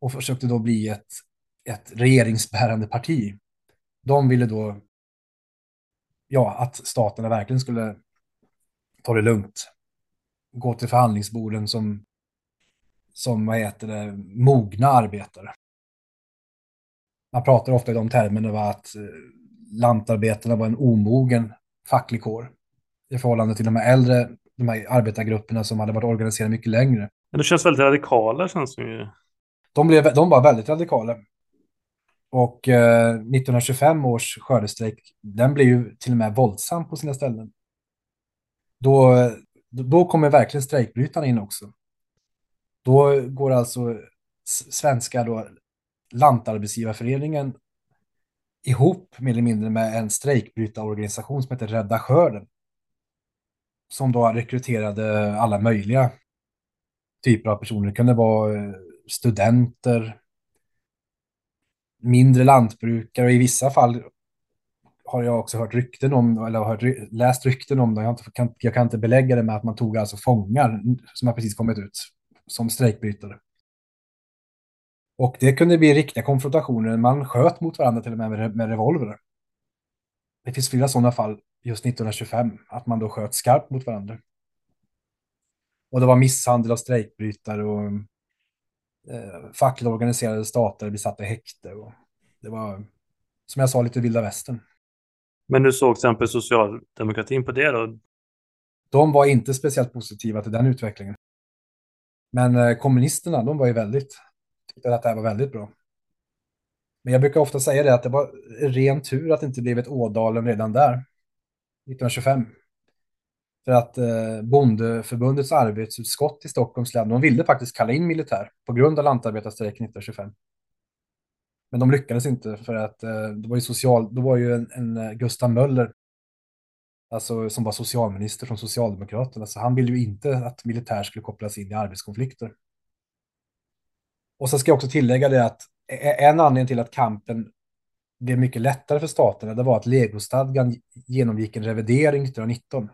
och försökte då bli ett, ett regeringsbärande parti, de ville då ja, att staterna verkligen skulle ta det lugnt. Gå till förhandlingsborden som, som vad heter det, mogna arbetare. Man pratar ofta i de termerna va, att eh, lantarbetarna var en omogen facklig kår i förhållande till de här äldre de här arbetargrupperna som hade varit organiserade mycket längre. Men det känns väldigt radikala känns det ju. De, blev, de var väldigt radikala. Och eh, 1925 års skördestrejk, den blev ju till och med våldsam på sina ställen. Då, då, då kommer verkligen strejkbrytarna in också. Då går alltså svenska då, lantarbetsgivarföreningen ihop mer eller mindre med en strejkbrytarorganisation som heter Rädda Skörden. Som då rekryterade alla möjliga typer av personer. Det kunde vara eh, studenter, mindre lantbrukare och i vissa fall har jag också hört rykten om, eller har hört, läst rykten om det. Jag, inte, kan, jag kan inte belägga det med att man tog alltså fångar som har precis kommit ut som strejkbrytare. Och det kunde bli riktiga konfrontationer. Man sköt mot varandra till och med med, med revolver. Det finns flera sådana fall just 1925, att man då sköt skarpt mot varandra. Och det var misshandel av strejkbrytare och eh, fackligt organiserade stater blir satta i häkte. Och det var, som jag sa, lite vilda västern. Men du såg till exempel socialdemokratin på det då? De var inte speciellt positiva till den utvecklingen. Men eh, kommunisterna, de var ju väldigt, tyckte att det här var väldigt bra. Men jag brukar ofta säga det att det var ren tur att det inte blev ett Ådalen redan där, 1925. För att eh, Bondeförbundets arbetsutskott i Stockholms län, de ville faktiskt kalla in militär på grund av lantarbetarstrejken 1925. Men de lyckades inte för att eh, det var ju, social, då var ju en, en eh, Gustav Möller, alltså, som var socialminister från Socialdemokraterna, så han ville ju inte att militär skulle kopplas in i arbetskonflikter. Och så ska jag också tillägga det att en anledning till att kampen blev mycket lättare för staterna, det var att legostadgan genomgick en revidering 1919.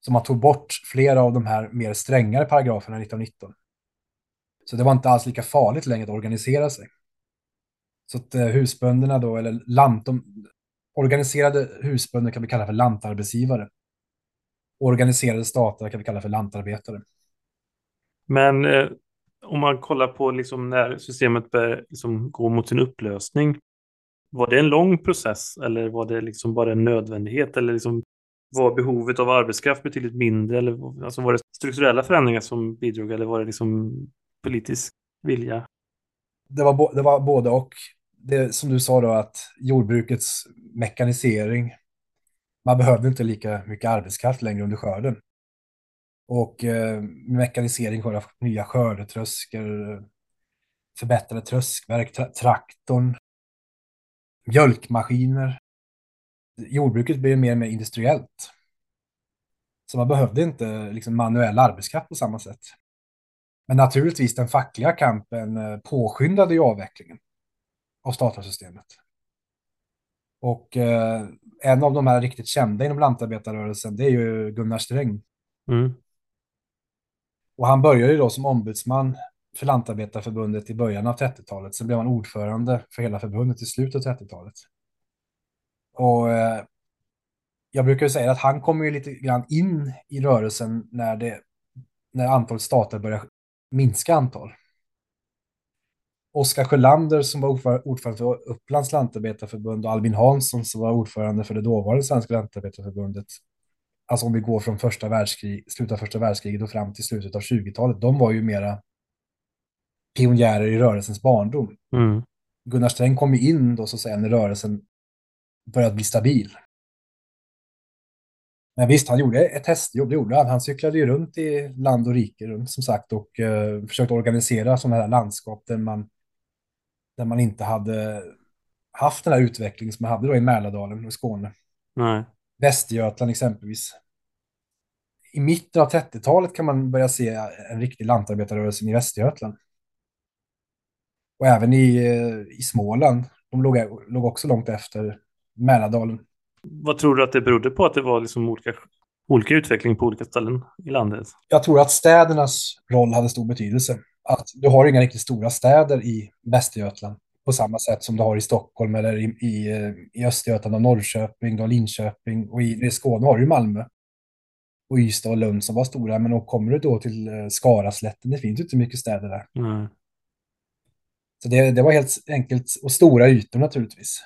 Så man tog bort flera av de här mer strängare paragraferna 1919. Så det var inte alls lika farligt längre att organisera sig. Så att eh, husbönderna då, eller lant, de organiserade husbönder kan vi kalla för lantarbetsgivare. Organiserade stater kan vi kalla för lantarbetare. Men eh, om man kollar på liksom när systemet börjar liksom gå mot sin upplösning. Var det en lång process eller var det liksom bara en nödvändighet? Eller liksom var behovet av arbetskraft betydligt mindre? Eller alltså var det strukturella förändringar som bidrog eller var det liksom politisk vilja? Det var, det var både och. Det som du sa då att jordbrukets mekanisering, man behövde inte lika mycket arbetskraft längre under skörden. Och eh, mekanisering har nya skördetröskor, förbättrade tröskverk, tra traktorn, mjölkmaskiner. Jordbruket blev mer och mer industriellt. Så man behövde inte liksom, manuell arbetskraft på samma sätt. Men naturligtvis den fackliga kampen eh, påskyndade ju avvecklingen av statarsystemet. Och eh, en av de här riktigt kända inom lantarbetarrörelsen, det är ju Gunnar Sträng. Mm. Och han började ju då som ombudsman för Lantarbetarförbundet i början av 30-talet. Sen blev han ordförande för hela förbundet i slutet av 30-talet. Och eh, jag brukar säga att han kommer ju lite grann in i rörelsen när, det, när antalet stater börjar minska antal. Oskar Sjölander som var ordförande för Upplands lantarbetarförbund och Albin Hansson som var ordförande för det dåvarande Svenska lantarbetarförbundet alltså om vi går från första världskrig, slutet av första världskriget och fram till slutet av 20-talet, de var ju mera pionjärer i rörelsens barndom. Mm. Gunnar Sträng kom ju in då så att säga när rörelsen började bli stabil. Men visst, han gjorde ett testjobb, det gjorde han. Han cyklade ju runt i land och rike runt som sagt och uh, försökte organisera sådana här landskap där man, där man inte hade haft den här utvecklingen som man hade då i Mälardalen och Skåne. Nej. Västergötland exempelvis. I mitten av 30-talet kan man börja se en riktig lantarbetarrörelse i Västergötland. Och även i, i Småland. De låg, låg också långt efter Mälardalen. Vad tror du att det berodde på att det var liksom olika, olika utveckling på olika ställen i landet? Jag tror att städernas roll hade stor betydelse. Att du har inga riktigt stora städer i Västergötland på samma sätt som du har i Stockholm eller i, i, i Östergötland och Norrköping, och Linköping och i, i Skåne har du Malmö och Ystad och Lund som var stora. Men om kommer du då till eh, Skaraslätten, det finns ju inte mycket städer där. Mm. Så det, det var helt enkelt, och stora ytor naturligtvis.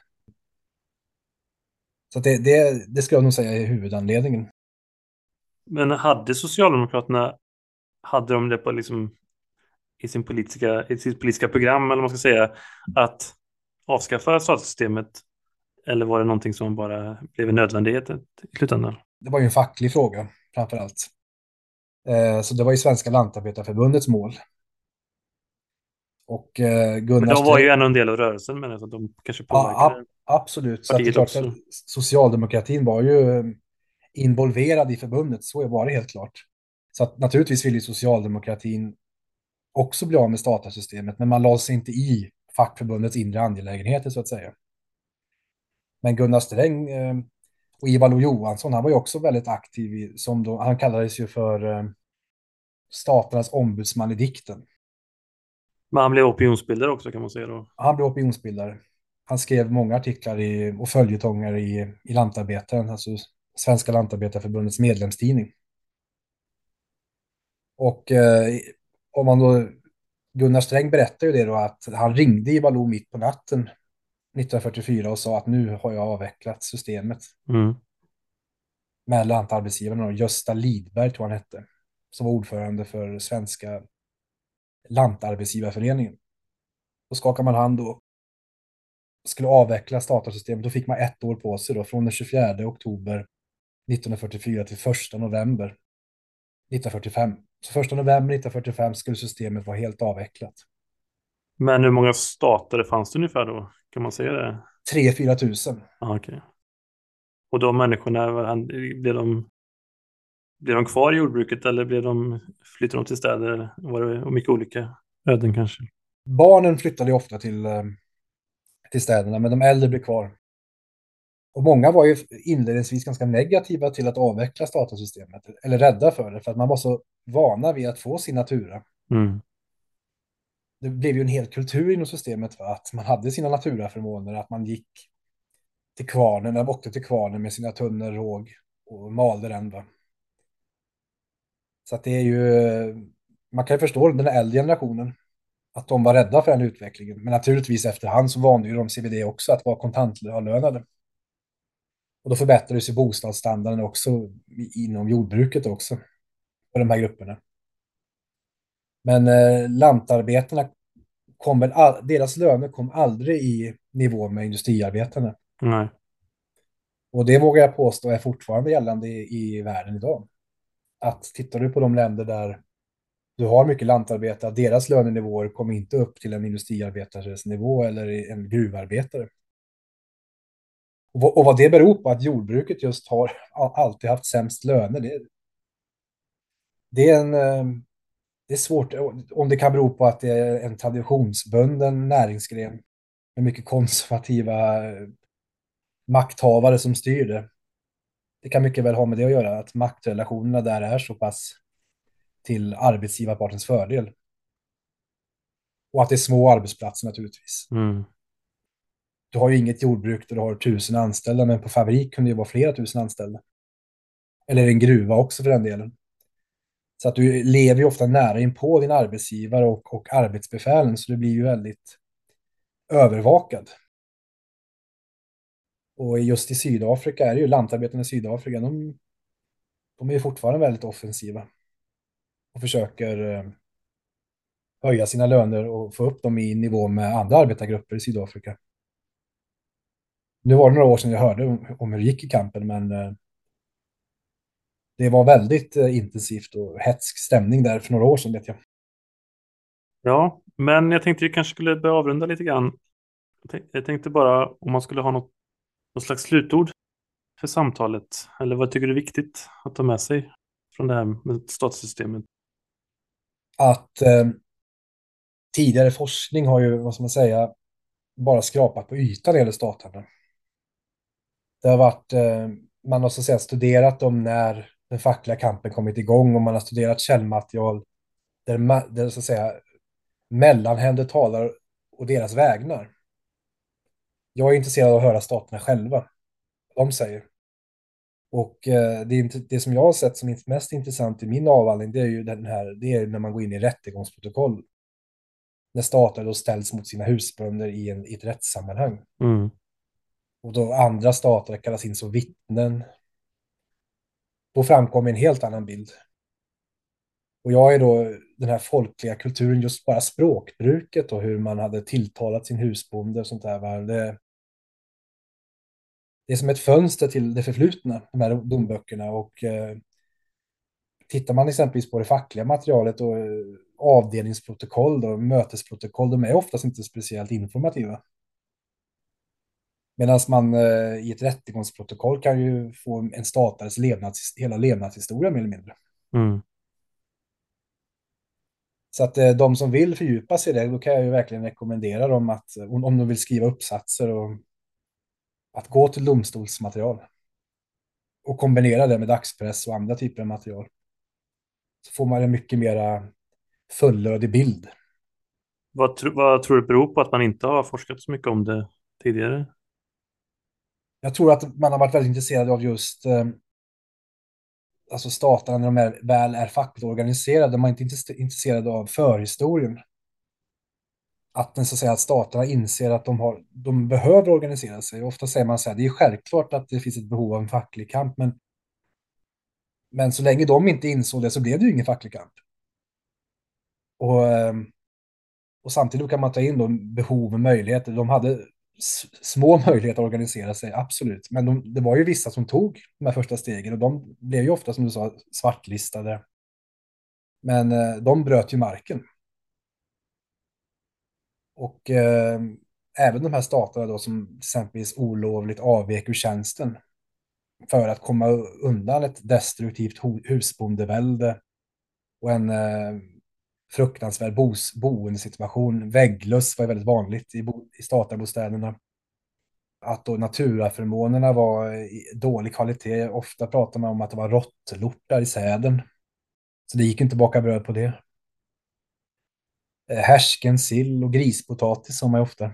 Så det, det, det skulle jag nog säga är huvudanledningen. Men hade Socialdemokraterna, hade de det på liksom i, sin politiska, i sitt politiska program, eller vad man ska säga, att avskaffa statssystemet? Eller var det någonting som bara blev en nödvändighet i slutändan? Det var ju en facklig fråga framför allt. Eh, så det var ju Svenska Lantarbetarförbundets mål. Och eh, Gunnar men de var ju ändå en del av rörelsen, men alltså, de kanske påverkade ja, Absolut, så det klart att socialdemokratin var ju involverad i förbundet, så var det helt klart. Så att naturligtvis ville socialdemokratin också bli av med statarsystemet, men man lade sig inte i fackförbundets inre angelägenheter så att säga. Men Gunnar Sträng eh, och Ivar Lo-Johansson, han var ju också väldigt aktiv, i, som då, han kallades ju för eh, staternas ombudsman i dikten. Men han blev opinionsbildare också kan man säga då? Han blev opinionsbildare. Han skrev många artiklar i, och följetonger i, i Lantarbetaren, alltså Svenska Lantarbetarförbundets medlemstidning. Och eh, om man då, Gunnar Sträng berättar ju det då att han ringde i Baloo mitt på natten 1944 och sa att nu har jag avvecklat systemet. Mm. Med lantarbetsgivaren och Gösta Lidberg tror han hette, som var ordförande för Svenska Lantarbetsgivarföreningen. Då skakar man hand då. skulle avveckla statarsystemet, då fick man ett år på sig då, från den 24 oktober 1944 till 1 november 1945. Så 1 november 1945 skulle systemet vara helt avvecklat. Men hur många stater fanns det ungefär då? Kan man säga det? 3-4 tusen. Ah, okay. Och de människorna, blev de, blev de kvar i jordbruket eller blev de, flyttade de till städer? Var det mycket olika öden kanske? Barnen flyttade ofta till, eh, till städerna, men de äldre blev kvar. Och många var ju inledningsvis ganska negativa till att avveckla statussystemet, eller rädda för det, för att man var så vana vid att få sin natura. Mm. Det blev ju en hel kultur inom systemet för att man hade sina naturaförmåner, att man gick till kvarnen, eller åkte till kvarnen med sina tunnor råg och malde den. Va? Så att det är ju, man kan ju förstå den äldre generationen, att de var rädda för den utvecklingen. Men naturligtvis efterhand så vande ju de sig vid det också, att vara kontantavlönade. Och då förbättrades ju bostadsstandarden också inom jordbruket också, för de här grupperna. Men eh, lantarbetarna kom väl, all, deras löner kom aldrig i nivå med industriarbetarna. Nej. Och det vågar jag påstå är fortfarande gällande i, i världen idag. Att tittar du på de länder där du har mycket lantarbetare, deras lönenivåer kommer inte upp till en industriarbetares nivå eller en gruvarbetare. Och, och vad det beror på, att jordbruket just har alltid haft sämst löner, det, det är en... Eh, det är svårt, om det kan bero på att det är en traditionsbunden näringsgren med mycket konservativa eh, makthavare som styr det. Det kan mycket väl ha med det att göra, att maktrelationerna där är så pass till arbetsgivarpartens fördel. Och att det är små arbetsplatser naturligtvis. Mm. Du har ju inget jordbruk där du har tusen anställda, men på fabrik kunde det ju vara flera tusen anställda. Eller en gruva också för den delen. Så att du lever ju ofta nära in på din arbetsgivare och, och arbetsbefälen, så du blir ju väldigt övervakad. Och just i Sydafrika är det ju lantarbetarna i Sydafrika, de, de är ju fortfarande väldigt offensiva. Och försöker eh, höja sina löner och få upp dem i nivå med andra arbetargrupper i Sydafrika. Nu var det några år sedan jag hörde om, hur det gick i kampen, men eh, det var väldigt eh, intensivt och hetsk stämning där för några år sedan vet jag. Ja, men jag tänkte vi kanske skulle börja avrunda lite grann. Jag tänkte bara om man skulle ha något, något slags slutord för samtalet. Eller vad tycker du är viktigt att ta med sig från det här med statssystemet? Att eh, tidigare forskning har ju, vad ska man säga, bara skrapat på ytan när det gäller staterna. Det har varit, eh, man har så att säga studerat dem när den fackliga kampen kommit igång och man har studerat källmaterial där, där så att säga mellanhänder talar och deras vägnar. Jag är intresserad av att höra staterna själva, vad de säger. Och eh, det, är inte, det som jag har sett som mest intressant i min avhandling, det är ju den här, det är när man går in i rättegångsprotokoll. När stater då ställs mot sina husbönder i, en, i ett rättssammanhang. Mm. Och då andra stater kallas in som vittnen. Då framkommer en helt annan bild. Och jag är då den här folkliga kulturen, just bara språkbruket och hur man hade tilltalat sin husbonde och sånt där. Det, det är som ett fönster till det förflutna, de här domböckerna. Och eh, tittar man exempelvis på det fackliga materialet och eh, avdelningsprotokoll och mötesprotokoll, de är oftast inte speciellt informativa. Medan man eh, i ett rättegångsprotokoll kan ju få en statares levnads, hela levnadshistoria mer eller mindre. Mm. Så att eh, de som vill fördjupa sig i det, då kan jag ju verkligen rekommendera dem att, om, om de vill skriva uppsatser, och, att gå till domstolsmaterial. Och kombinera det med dagspress och andra typer av material. Så får man en mycket mera fullödig bild. Vad, tro, vad tror du beror på att man inte har forskat så mycket om det tidigare? Jag tror att man har varit väldigt intresserad av just eh, alltså staterna när de är, väl är fackligt organiserade. Man är inte intresserad av förhistorien. Att, den, så att, säga, att staterna inser att de, har, de behöver organisera sig. Ofta säger man så här, det är självklart att det finns ett behov av en facklig kamp, men, men så länge de inte insåg det så blev det ju ingen facklig kamp. Och, eh, och samtidigt kan man ta in då behov och möjligheter. De hade små möjligheter att organisera sig, absolut. Men de, det var ju vissa som tog de här första stegen och de blev ju ofta, som du sa, svartlistade. Men eh, de bröt ju marken. Och eh, även de här staterna då som exempelvis olovligt avvek ur tjänsten för att komma undan ett destruktivt husbondevälde och en eh, fruktansvärd bos, boendesituation. Vägglöss var väldigt vanligt i, bo, i statarbostäderna. Att då naturaförmånerna var i dålig kvalitet. Ofta pratar man om att det var råttlortar i säden. Så det gick inte att baka bröd på det. Eh, härsken, sill och grispotatis som man ofta.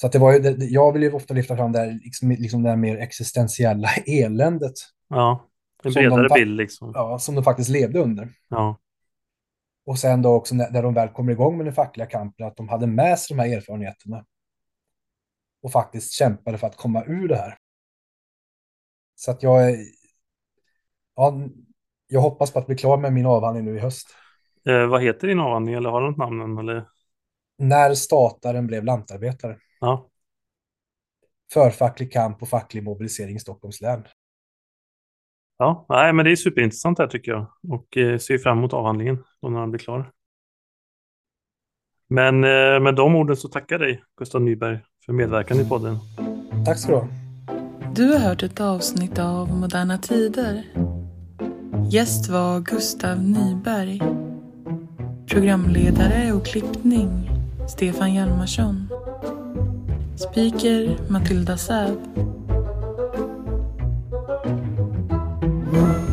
Så att det var ju, jag vill ju ofta lyfta fram det här, liksom, liksom det här mer existentiella eländet. Ja, en bredare bild liksom. Ja, som de faktiskt levde under. Ja. Och sen då också när, när de väl kommer igång med den fackliga kampen, att de hade med sig de här erfarenheterna. Och faktiskt kämpade för att komma ur det här. Så att jag, ja, jag hoppas på att bli klar med min avhandling nu i höst. Eh, vad heter din avhandling eller har du något namn eller? När stataren blev lantarbetare. Ja. Förfacklig kamp och facklig mobilisering i Stockholms län. Ja, nej, men det är superintressant här tycker jag och eh, ser fram emot avhandlingen då när den blir klar. Men eh, med de orden så tackar jag dig Gustav Nyberg för medverkan i podden. Tack ska du ha. Du har hört ett avsnitt av Moderna Tider. Gäst var Gustav Nyberg. Programledare och klippning Stefan Hjalmarsson. Speaker Matilda Säv. Lord.